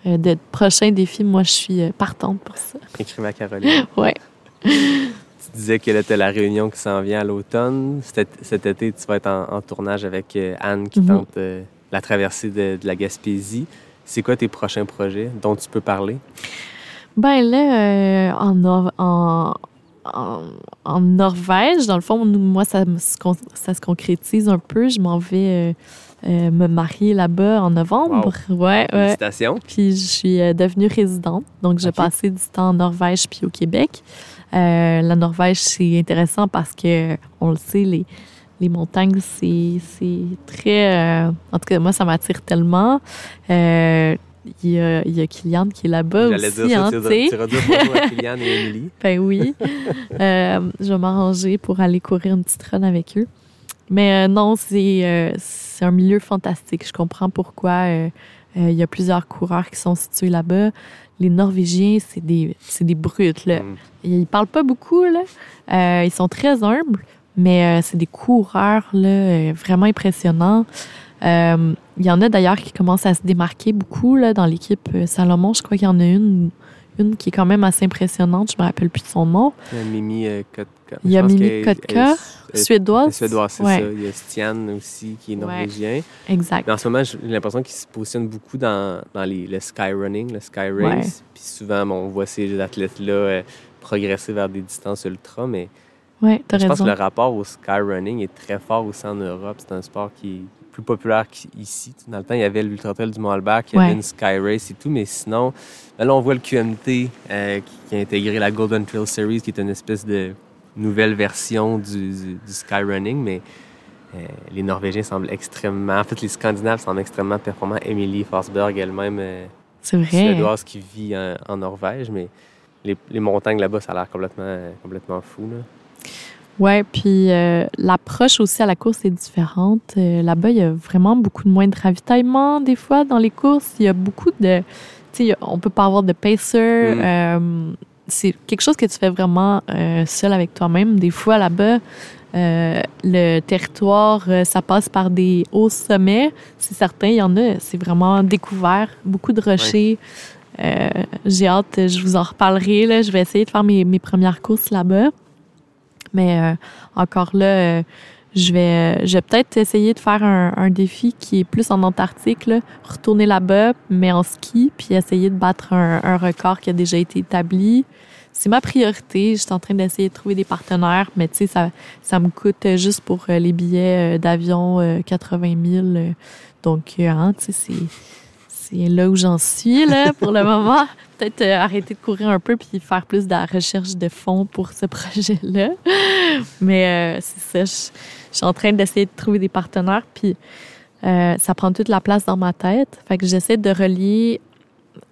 Speaker 1: de prochains défis, moi, je suis euh, partante pour ça.
Speaker 5: Écris ma Caroline.
Speaker 1: Ouais.
Speaker 5: Tu disais que là, tu la réunion qui s'en vient à l'automne. Cet, cet été, tu vas être en, en tournage avec euh, Anne qui
Speaker 1: Mhm.
Speaker 5: tente euh, la traversée de, de la Gaspésie. C'est quoi tes prochains projets dont tu peux parler?
Speaker 1: Ben là, euh, en, en, en, en Norvège, dans le fond, nous- moi, ça, se con- ça se concrétise un peu. Je m'en vais euh, euh, me marier là-bas en novembre. Ouais, ouais.
Speaker 5: Félicitations.
Speaker 1: Puis je suis euh, devenue résidente. Donc, j'ai
Speaker 5: Ok.
Speaker 1: passé du temps en Norvège puis au Québec. Euh, la Norvège, c'est intéressant parce que, on le sait, les, les montagnes, c'est c'est très... euh, en tout cas, moi, ça m'attire tellement. Euh, Il y, a, il y a Kylian qui est là-bas aussi,
Speaker 5: dire ça,
Speaker 1: hein,
Speaker 5: tu
Speaker 1: tu
Speaker 5: vas
Speaker 1: sais.
Speaker 5: tu vas dire bonjour à Kylian et Émilie.
Speaker 1: Ben oui. Euh, je vais m'arranger pour aller courir une petite run avec eux. Mais euh, non, c'est euh, c'est un milieu fantastique. Je comprends pourquoi il y a plusieurs coureurs qui sont situés là-bas. Les Norvégiens, c'est des, c'est des brutes. Là.
Speaker 5: Mm.
Speaker 1: Ils parlent pas beaucoup. Là. Ils sont très humbles, mais c'est des coureurs là, vraiment impressionnants. Euh, Il y en a d'ailleurs qui commencent à se démarquer beaucoup là, dans l'équipe euh, Salomon. Je crois qu'il y en a une, une qui est quand même assez impressionnante. Je me rappelle plus de son nom.
Speaker 5: Il y a Mimi euh, Kotka.
Speaker 1: Il y a Mimi Kotka, suédoise.
Speaker 5: Suédoise, c'est
Speaker 1: Ouais.
Speaker 5: ça. Il y a Stian aussi, qui est
Speaker 1: Ouais.
Speaker 5: norvégien.
Speaker 1: Exact.
Speaker 5: Mais en ce moment, j'ai l'impression qu'il se positionne beaucoup dans, dans les, le skyrunning, le sky
Speaker 1: Ouais.
Speaker 5: race. Puis souvent, bon, on voit ces athlètes-là euh, progresser vers des distances ultra, mais
Speaker 1: Ouais, t'as
Speaker 5: je pense que le rapport au skyrunning est très fort aussi en Europe. C'est un sport qui plus populaire qu'ici. Dans le temps, il y avait l'Ultra Trail du Mont-Albert, il y avait
Speaker 1: Ouais.
Speaker 5: une sky race et tout, mais sinon, ben là, on voit le QMT euh, qui, qui a intégré la Golden Trail Series, qui est une espèce de nouvelle version du, du, du skyrunning, mais euh, les Norvégiens semblent extrêmement... En fait, les Scandinaves semblent extrêmement performants. Emily Forsberg elle-même, euh, suédoise qui vit en, en Norvège, mais les, les montagnes là-bas, ça a l'air complètement, complètement fou. Là.
Speaker 1: Ouais, puis euh, l'approche aussi à la course est différente. Euh, Là-bas, il y a vraiment beaucoup de moins de ravitaillement des fois dans les courses. Il y a beaucoup de, tu sais, on peut pas avoir de pacer.
Speaker 5: Mm.
Speaker 1: Euh, c'est quelque chose que tu fais vraiment seul avec toi-même. Des fois là-bas, le territoire, ça passe par des hauts sommets. C'est certain, il y en a. C'est vraiment découvert, beaucoup de rochers. J'ai hâte, je vous en reparlerai. Là. Je vais essayer de faire mes, mes premières courses là-bas. Mais euh, encore là, euh, je vais, je vais peut-être essayer de faire un, un défi qui est plus en Antarctique, là. retourner là-bas, mais en ski, puis essayer de battre un, un record qui a déjà été établi. C'est ma priorité. Je suis en train d'essayer de trouver des partenaires, mais tu sais, ça, ça me coûte juste pour euh, les billets euh, d'avion euh, 80 000. euh. donc, euh, hein, tu sais, c'est, c'est là où j'en suis là, pour le moment. Peut-être euh, arrêter de courir un peu puis faire plus de la recherche de fonds pour ce projet-là. Mais euh, c'est ça, je, suis en train d'essayer de trouver des partenaires puis euh, ça prend toute la place dans ma tête. Fait que j'essaie de relier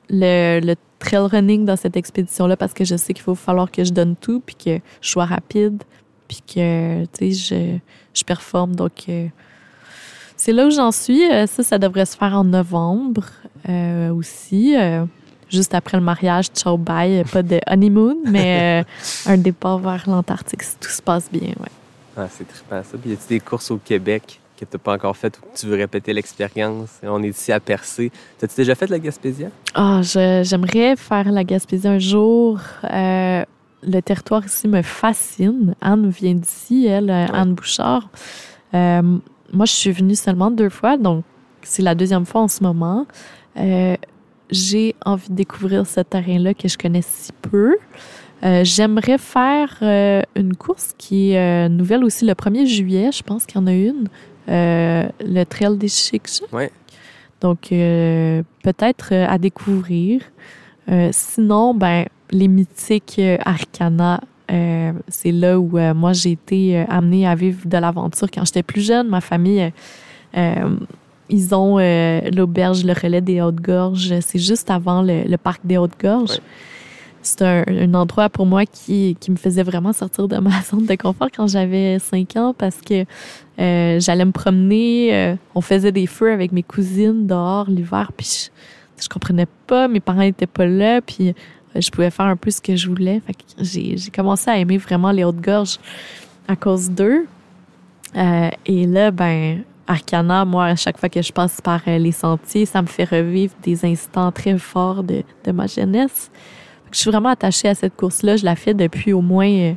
Speaker 1: le, trail running dans cette expédition-là parce que je sais qu'il faut falloir que je donne tout puis que je sois rapide puis que, tu sais, je, je performe. Donc, c'est là où j'en suis. Ça, ça devrait se faire en novembre aussi. Juste après le mariage, ciao bye, pas de honeymoon, mais euh, un départ vers l'Antarctique si tout se passe bien. Ouais.
Speaker 5: Ah, c'est trippant ça. Puis y a-tu des courses au Québec que tu n'as pas encore faites ou que tu veux répéter l'expérience? On est ici à Percé. T'as-tu déjà fait la Gaspésia?
Speaker 1: Ah, j'aimerais faire la Gaspésie un jour. Euh, le territoire ici me fascine. Anne vient d'ici, elle, euh, Anne Bouchard. Euh, moi, je suis venue seulement deux fois, donc c'est la deuxième fois en ce moment. Euh, J'ai envie de découvrir ce terrain-là que je connais si peu. Euh, J'aimerais faire euh, une course qui est euh, nouvelle aussi le 1er juillet. Je pense qu'il y en a une. Le Trail des Chics.
Speaker 5: Ouais.
Speaker 1: Donc, peut-être à découvrir. Sinon, ben, les mythiques Arcana, c'est là où moi j'ai été amenée à vivre de l'aventure quand j'étais plus jeune. Ma famille, ils ont euh, l'auberge, le relais des Hautes-Gorges. C'est juste avant le, le parc des Hautes-Gorges.
Speaker 5: Ouais.
Speaker 1: C'est un, un endroit pour moi qui, qui me faisait vraiment sortir de ma zone de confort quand j'avais 5 ans parce que euh, j'allais me promener. euh, on faisait des feux avec mes cousines dehors l'hiver. Puis je, je comprenais pas. Mes parents étaient pas là. Puis je pouvais faire un peu ce que je voulais. Fait que j'ai j'ai commencé à aimer vraiment les Hautes-Gorges à cause d'eux. Euh, et là, ben, Arcana, moi, à chaque fois que je passe par euh, les sentiers, ça me fait revivre des instants très forts de, de ma jeunesse. Je suis vraiment attachée à cette course-là. Je la fais depuis au moins. euh,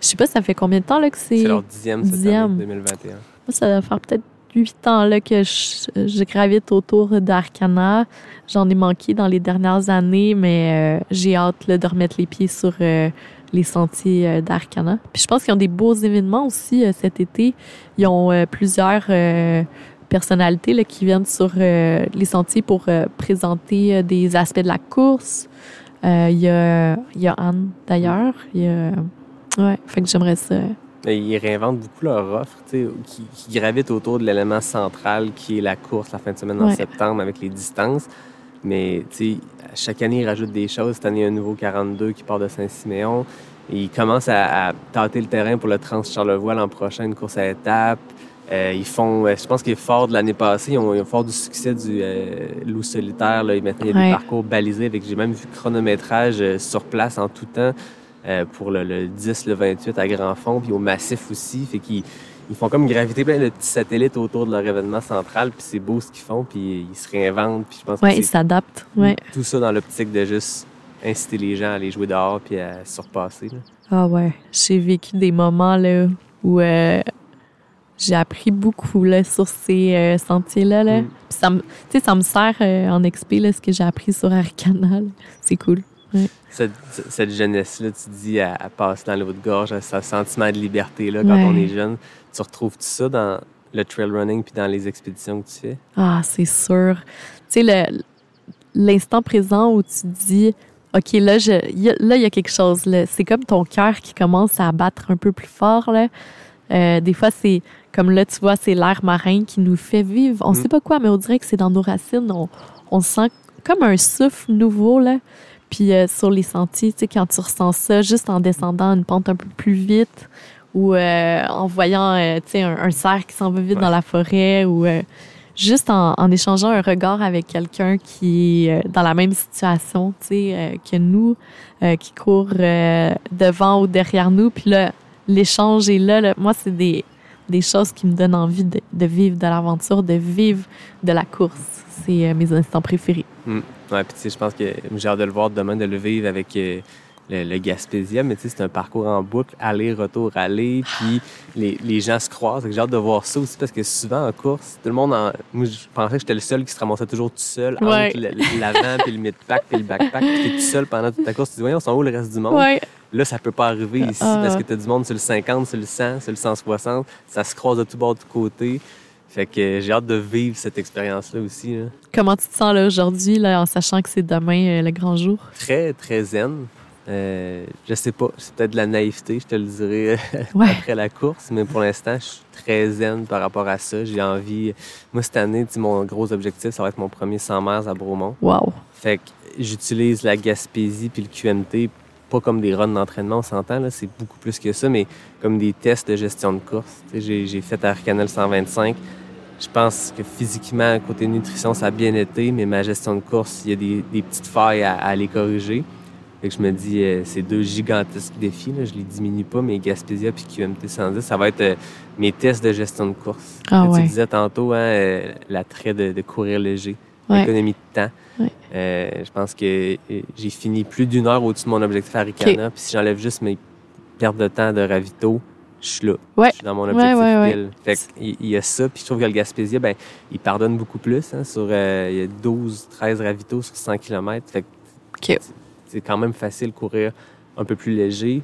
Speaker 1: je sais pas, ça fait combien de temps là, que c'est?
Speaker 5: C'est leur dixième
Speaker 1: dixième.
Speaker 5: année, 2021.
Speaker 1: Moi, ça va faire peut-être huit ans là, que je, je gravite autour d'Arcana. J'en ai manqué dans les dernières années, mais euh, j'ai hâte là, de remettre les pieds sur euh, les sentiers euh, d'Arcana. Puis je pense qu'ils ont des beaux événements aussi euh, cet été. Ils ont euh, plusieurs personnalités là, qui viennent sur euh, les sentiers pour euh, présenter euh, des aspects de la course. Il y, a, y a Anne, d'ailleurs. Il y a... Ouais, fait que j'aimerais ça.
Speaker 5: Ils réinventent beaucoup leur offre, tu sais, qui, qui gravite autour de l'élément central qui est la course la fin de semaine en
Speaker 1: Ouais.
Speaker 5: septembre avec les distances. Mais tu sais, à chaque année, ils rajoutent des choses. Cette année, il y a un nouveau 42 qui part de Saint-Siméon. Ils commencent à, à tâter le terrain pour le Trans-Charlevoix l'an prochain, une course à étapes. Euh, ils font, euh, je pense qu'il est fort de l'année passée, ils ont, ils ont fort du succès du euh, loup solitaire. Là. Maintenant, il y a
Speaker 1: Ouais.
Speaker 5: des parcours balisés avec, j'ai même vu chronométrage sur place en tout temps pour le, le 10, le 28 à Grand Fond, puis au Massif aussi. Fait qu'ils ils font comme graviter plein de petits satellites autour de leur événement central, puis c'est beau ce qu'ils font, puis ils se réinventent. Puis je pense
Speaker 1: Ouais,
Speaker 5: que
Speaker 1: ils s'adaptent. Ouais.
Speaker 5: tout ça dans l'optique de juste inciter les gens à aller jouer dehors puis à se surpasser. là.
Speaker 1: Ah ouais, j'ai vécu des moments là où euh, j'ai appris beaucoup là, sur ces euh, sentiers-là. Là.
Speaker 5: Mm.
Speaker 1: Puis Ça me, tu sais, ça me sert euh, en XP là, ce que j'ai appris sur Arcana. là. C'est cool.
Speaker 5: Cette, cette jeunesse-là, tu dis, à, à passer dans l'eau de gorge, à ce sentiment de liberté-là quand
Speaker 1: Ouais.
Speaker 5: on est jeune. Tu retrouves tout ça dans le trail running puis dans les expéditions que tu fais?
Speaker 1: Ah, c'est sûr. Tu sais, l'instant présent où tu dis, OK, là, je, y a- là, il y a quelque chose. C'est comme ton cœur qui commence à battre un peu plus fort. Là. Euh, des fois, c'est comme là, tu vois, c'est l'air marin qui nous fait vivre. On
Speaker 5: Mm.
Speaker 1: sait pas quoi, mais on dirait que c'est dans nos racines. On, on sent comme un souffle nouveau. Là. Puis euh, sur les sentiers, tu sais, quand tu ressens ça, juste en descendant une pente un peu plus vite ou euh, en voyant, euh, un, un cerf qui s'en va vite
Speaker 5: Ouais.
Speaker 1: dans la forêt ou euh, juste en, en échangeant un regard avec quelqu'un qui est dans la même situation, que nous, qui court devant ou derrière nous, puis là, l'échange est là. là. Moi, c'est des, des choses qui me donnent envie de, de vivre de l'aventure, de vivre de la course. C'est mes instants préférés.
Speaker 5: Ouais, puis tu sais, je pense que j'ai hâte de le voir demain, de le vivre avec le, le Gaspésia, mais tu sais, c'est un parcours en boucle, aller, retour, aller, puis les, les gens se croisent. J'ai hâte de voir ça aussi parce que souvent en course, tout le monde en. Moi, je pensais que j'étais le seul qui se ramassait toujours tout seul
Speaker 1: Ouais.
Speaker 5: entre l'avant, puis le mid-pack, puis le backpack, puis tout seul pendant toute ta course. Tu dis, voyons, ils sont où le reste du monde?
Speaker 1: Ouais.
Speaker 5: Là, ça peut pas arriver ici
Speaker 1: Ah.
Speaker 5: parce que t'as du monde sur le 50, sur le 100, sur le 160. Ça se croise de tous bords, de côtés. Fait que j'ai hâte de vivre cette expérience-là aussi. là.
Speaker 1: Comment tu te sens là aujourd'hui, là, en sachant que c'est demain euh, le grand jour?
Speaker 5: très, très zen. Euh, je sais pas, c'est peut-être de la naïveté, je te le dirai
Speaker 1: Ouais.
Speaker 5: après la course, mais pour l'instant, je suis très zen par rapport à ça. J'ai envie. Moi, cette année, mon gros objectif, ça va être mon premier 100 mètres à Bromont.
Speaker 1: Wow.
Speaker 5: Fait que j'utilise la Gaspésie puis le QMT, pas comme des runs d'entraînement, on s'entend, c'est beaucoup plus que ça, mais comme des tests de gestion de course. J'ai, fait Arcanel 125. Je pense que physiquement, côté nutrition, ça a bien été, mais ma gestion de course, il y a des, des petites failles à, à aller corriger. Fait que je me dis, euh, c'est deux gigantesques défis, là, je les diminue pas, mais Gaspésia puis QMT 110, ça va être euh, mes tests de gestion de course.
Speaker 1: Ah
Speaker 5: Tu disais tantôt, hein, euh, l'attrait de, de courir léger,
Speaker 1: Ouais.
Speaker 5: l'économie de temps.
Speaker 1: Ouais.
Speaker 5: Je pense que j'ai fini plus d'une heure au-dessus de mon objectif à Ricana. Puis si j'enlève juste mes pertes de temps de ravito, je suis là.
Speaker 1: Ouais.
Speaker 5: Je suis dans mon objectif
Speaker 1: ouais, ouais.
Speaker 5: pile. Fait qu'il il y a ça. Puis je trouve que le Gaspésia, ben, il pardonne beaucoup plus. Hein, sur, euh, il y a 12, 13 ravitaux sur 100 km. Fait que. C'est quand même facile de courir un peu plus léger.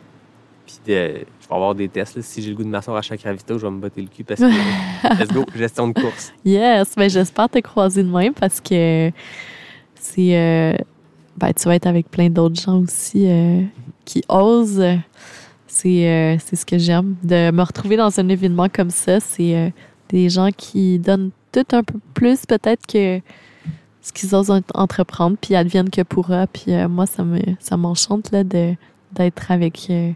Speaker 5: Puis de, je vais avoir des tests. Là. Si j'ai le goût de m'asseoir à chaque ravito, je vais me botter le cul parce que, let's go, gestion de course.
Speaker 1: Yes, ben j'espère te croiser demain parce que c'est euh, ben tu vas être avec plein d'autres gens aussi euh, qui osent. C'est euh, c'est ce que j'aime de me retrouver dans un événement comme ça. C'est des gens qui donnent tout un peu plus peut-être que ce qu'ils osent ent- entreprendre, puis adviennent que pourra. Puis euh, moi, ça me ça m'enchante là de d'être avec euh,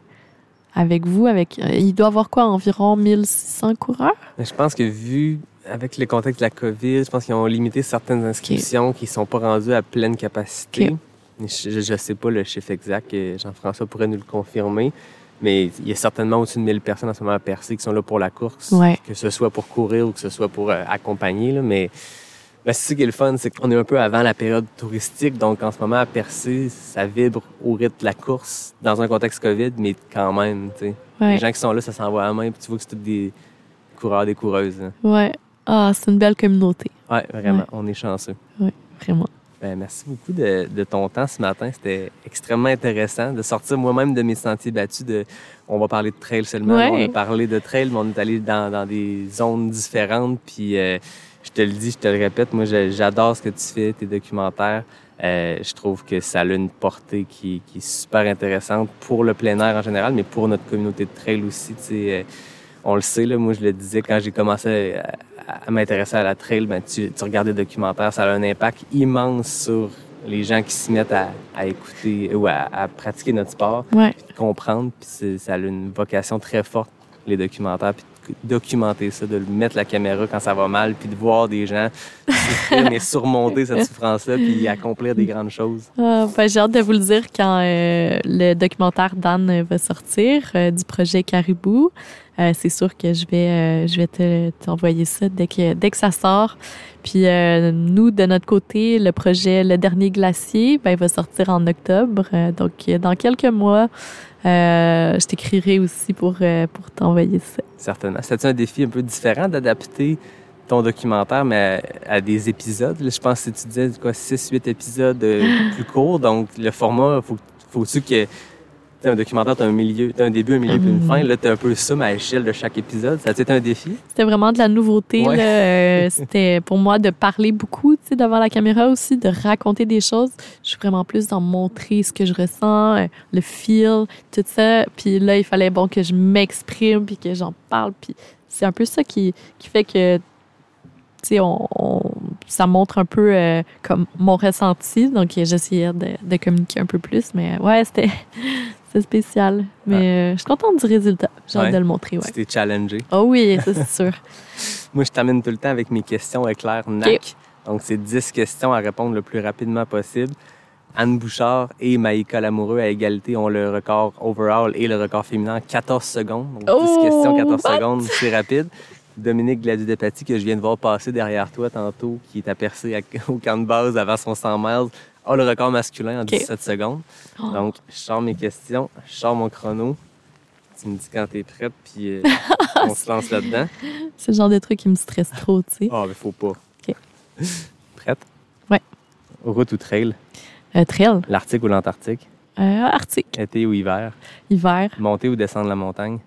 Speaker 1: avec vous. Avec euh, il doit y avoir quoi environ 1600 coureurs?
Speaker 5: Mais je pense que vu avec le contexte de la COVID, je pense qu'ils ont limité certaines inscriptions qui ne sont pas rendues à pleine capacité. Je ne sais pas le chiffre exact, Jean-François pourrait nous le confirmer, mais il y a certainement au-dessus de 1000 personnes en ce moment à Percé qui sont là pour la course,
Speaker 1: Ouais.
Speaker 5: que ce soit pour courir ou que ce soit pour accompagner. là, mais c'est ça qui est le fun, c'est qu'on est un peu avant la période touristique, donc en ce moment à Percé, ça vibre au rythme de la course dans un contexte COVID, mais quand même, tu sais.
Speaker 1: Ouais.
Speaker 5: Les gens qui sont là, ça s'envoie à la main, puis tu vois que c'est tous des coureurs, des coureuses. hein.
Speaker 1: Ouais. Ah, c'est une belle communauté.
Speaker 5: Ouais, vraiment,
Speaker 1: Ouais.
Speaker 5: on est chanceux.
Speaker 1: Vraiment.
Speaker 5: Ben, merci beaucoup de, de ton temps ce matin. C'était extrêmement intéressant de sortir moi-même de mes sentiers battus. De, on va parler de trail seulement.
Speaker 1: Ouais.
Speaker 5: On a parlé de trail, mais on est allé dans, dans des zones différentes. Puis euh, je te le dis, je te le répète, moi j'adore ce que tu fais, tes documentaires. Euh, je trouve que ça a une portée qui, qui est super intéressante pour le plein air en général, mais pour notre communauté de trail aussi. tu sais, euh, on le sait, là, moi je le disais quand j'ai commencé à, à m'intéresser à la trail, ben, tu, tu regardes des documentaires, ça a un impact immense sur les gens qui s'y mettent à, à écouter ou à, à pratiquer notre sport,
Speaker 1: Ouais.
Speaker 5: puis de comprendre. Puis ça a une vocation très forte, les documentaires, puis documenter ça, de mettre la caméra quand ça va mal, puis de voir des gens souffrir, mais surmonter cette souffrance-là, puis accomplir des grandes choses.
Speaker 1: Ah, ben, j'ai hâte de vous le dire quand euh, le documentaire d'Anne va sortir euh, du projet Caribou. Euh, c'est sûr que je vais, euh, je vais te, t'envoyer ça dès que, dès que ça sort. Puis euh, nous, de notre côté, le projet Le Dernier Glacier, ben, il va sortir en octobre. Donc, dans quelques mois, je t'écrirai aussi pour, pour t'envoyer ça.
Speaker 5: Certainement. C'est un défi un peu différent d'adapter ton documentaire, mais à, à des épisodes. Je pense que tu disais quoi, 6-8 épisodes plus courts. Donc, le format, faut, faut-tu que t'as un documentaire, t'as un milieu, t'as un début, un milieu, puis une
Speaker 1: Mhm.
Speaker 5: fin. Là, t'as un peu ça, mais à l'échelle de chaque épisode. Ça a été un défi?
Speaker 1: C'était vraiment de la nouveauté.
Speaker 5: Ouais.
Speaker 1: Euh, C'était pour moi de parler beaucoup tu sais, devant la caméra aussi, de raconter des choses. Je suis vraiment plus dans montrer ce que je ressens, euh, le feel, tout ça. Puis là, il fallait bon que je m'exprime puis que j'en parle. Puis c'est un peu ça qui, qui fait que tu sais, on, on- ça montre un peu euh, comme mon ressenti. Donc, j'essayais de, de communiquer un peu plus. Mais ouais, c'était c'était spécial. Mais euh, je suis contente du résultat. J'ai hâte
Speaker 5: Ouais.
Speaker 1: de le montrer. Ouais.
Speaker 5: T'es challengé.
Speaker 1: Oh oui, ça c'est sûr.
Speaker 5: Moi, je t'amène tout le temps avec mes questions éclair NAC. Donc, c'est 10 questions à répondre le plus rapidement possible. Anne Bouchard et Maïka Lamoureux à égalité ont le record overall et le record féminin en 14 secondes. Donc, 10
Speaker 1: Oh,
Speaker 5: questions, 14
Speaker 1: what?
Speaker 5: secondes, c'est rapide. Dominique Gladu-Depaty, que je viens de voir passer derrière toi tantôt, qui est à- au camp de base avant son 100 miles, a le record masculin en 17 secondes.
Speaker 1: Oh.
Speaker 5: Donc, je sors mes questions, je sors mon chrono. Tu me dis quand t'es prête, puis euh, on se lance là-dedans.
Speaker 1: C'est le genre de truc qui me stresse trop, tu sais.
Speaker 5: Ah, mais faut pas.
Speaker 1: OK.
Speaker 5: Prête?
Speaker 1: Ouais.
Speaker 5: Route ou trail?
Speaker 1: Euh, trail,
Speaker 5: L'Arctique ou l'Antarctique?
Speaker 1: euh, Arctique,
Speaker 5: Été ou hiver?
Speaker 1: hiver,
Speaker 5: Monter ou descendre la montagne?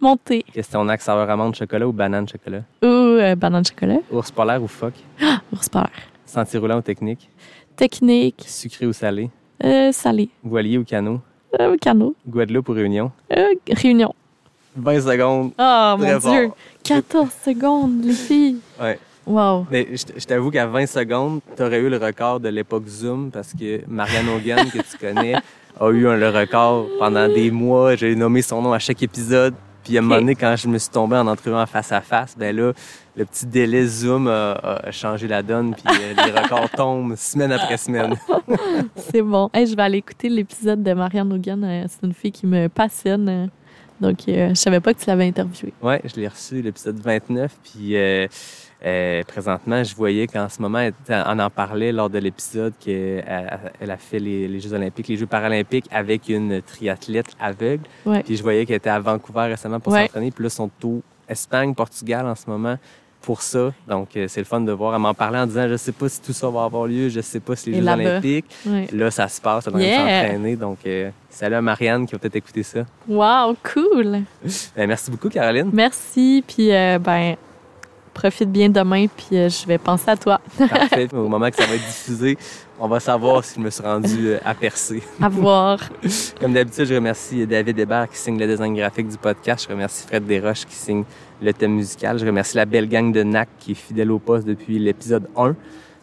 Speaker 1: montée
Speaker 5: Question NAC, saveur amande chocolat ou banane chocolat?
Speaker 1: ou euh, banane chocolat,
Speaker 5: Ours polaire ou phoque?
Speaker 1: ours polaire.
Speaker 5: Sentier roulant ou technique?
Speaker 1: Technique,
Speaker 5: Sucré ou salé?
Speaker 1: euh, salé,
Speaker 5: Voilier ou canot?
Speaker 1: euh, canot,
Speaker 5: Guadeloupe ou Réunion?
Speaker 1: euh, réunion.
Speaker 5: 20 secondes.
Speaker 1: Oh mon
Speaker 5: fort.
Speaker 1: Dieu, 14 secondes, les filles.
Speaker 5: Ouais.
Speaker 1: Wow.
Speaker 5: Mais je t'avoue qu'à 20 secondes, tu aurais eu le record de l'époque Zoom parce que Marianne Hogan, que tu connais, a eu un- le record pendant des mois. J'ai nommé son nom à chaque épisode. Puis à un moment donné, quand je me suis tombé en entrevue en face à face, ben là, le petit délai Zoom a, a changé la donne. Puis euh, les records tombent semaine après semaine.
Speaker 1: C'est bon. Hey, je vais aller écouter l'épisode de Marianne Hogan. Euh, C'est une fille qui me passionne. euh, Donc, euh, je savais pas que tu l'avais interviewée.
Speaker 5: Ouais, je l'ai reçu, l'épisode 29. Puis euh, euh, présentement, je voyais qu'en ce moment, on en parlait lors de l'épisode qu'elle elle a fait les, les Jeux olympiques, les Jeux paralympiques avec une triathlète aveugle.
Speaker 1: Ouais.
Speaker 5: Puis je voyais qu'elle était à Vancouver récemment pour
Speaker 1: Ouais.
Speaker 5: s'entraîner. Puis là, ils sont au Espagne, Portugal en ce moment pour ça. Donc, euh, c'est le fun de voir. Elle m'en parlait en disant, je sais pas si tout ça va avoir lieu, je sais pas si les
Speaker 1: Et
Speaker 5: Jeux olympiques. Là, ça se passe, elle est
Speaker 1: Yeah.
Speaker 5: s'entraîner. Donc, euh, salut à Marianne qui va peut-être écouter ça.
Speaker 1: Wow, cool.
Speaker 5: Ben, merci beaucoup, Caroline.
Speaker 1: Merci. Puis, euh, ben, profite bien demain. Puis, euh, je vais penser à toi.
Speaker 5: Parfait. Au moment que ça va être diffusé, on va savoir si je me suis rendu euh, à percer.
Speaker 1: À voir.
Speaker 5: Comme d'habitude, je remercie David Hébert qui signe le design graphique du podcast. Je remercie Fred Desroches qui signe le thème musical. Je remercie la belle gang de NAC qui est fidèle au poste depuis l'épisode 1.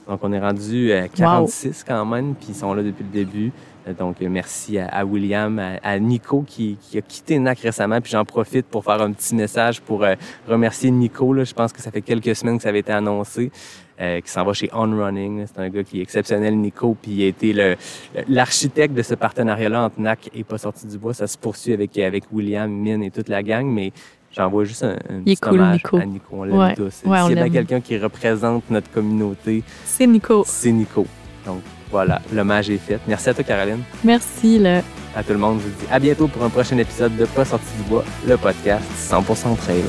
Speaker 5: Donc, on est rendu à 46 quand même, puis ils sont là depuis le début. Donc, euh, merci à, à William, à, à Nico qui, qui a quitté NAC récemment. Puis j'en profite pour faire un petit message pour euh, remercier Nico. Là. Je pense que ça fait quelques semaines que ça avait été annoncé. euh, qui s'en va chez On Running. C'est un gars qui est exceptionnel, Nico, puis il a été l'architecte de ce partenariat-là entre NAC et Pas sorti du bois. Ça se poursuit avec, avec William, Mine et toute la gang, mais j'envoie juste un, petit
Speaker 1: cool,
Speaker 5: hommage
Speaker 1: Nico.
Speaker 5: à Nico. On l'aime
Speaker 1: Ouais.
Speaker 5: tous.
Speaker 1: Ouais,
Speaker 5: S'il y a bien quelqu'un qui représente notre communauté,
Speaker 1: C'est Nico.
Speaker 5: c'est Nico. Donc voilà, l'hommage est fait. Merci à toi, Caroline.
Speaker 1: Merci, là.
Speaker 5: À tout le monde, je vous dis à bientôt pour un prochain épisode de Pas sorti du bois, le podcast 100% trail.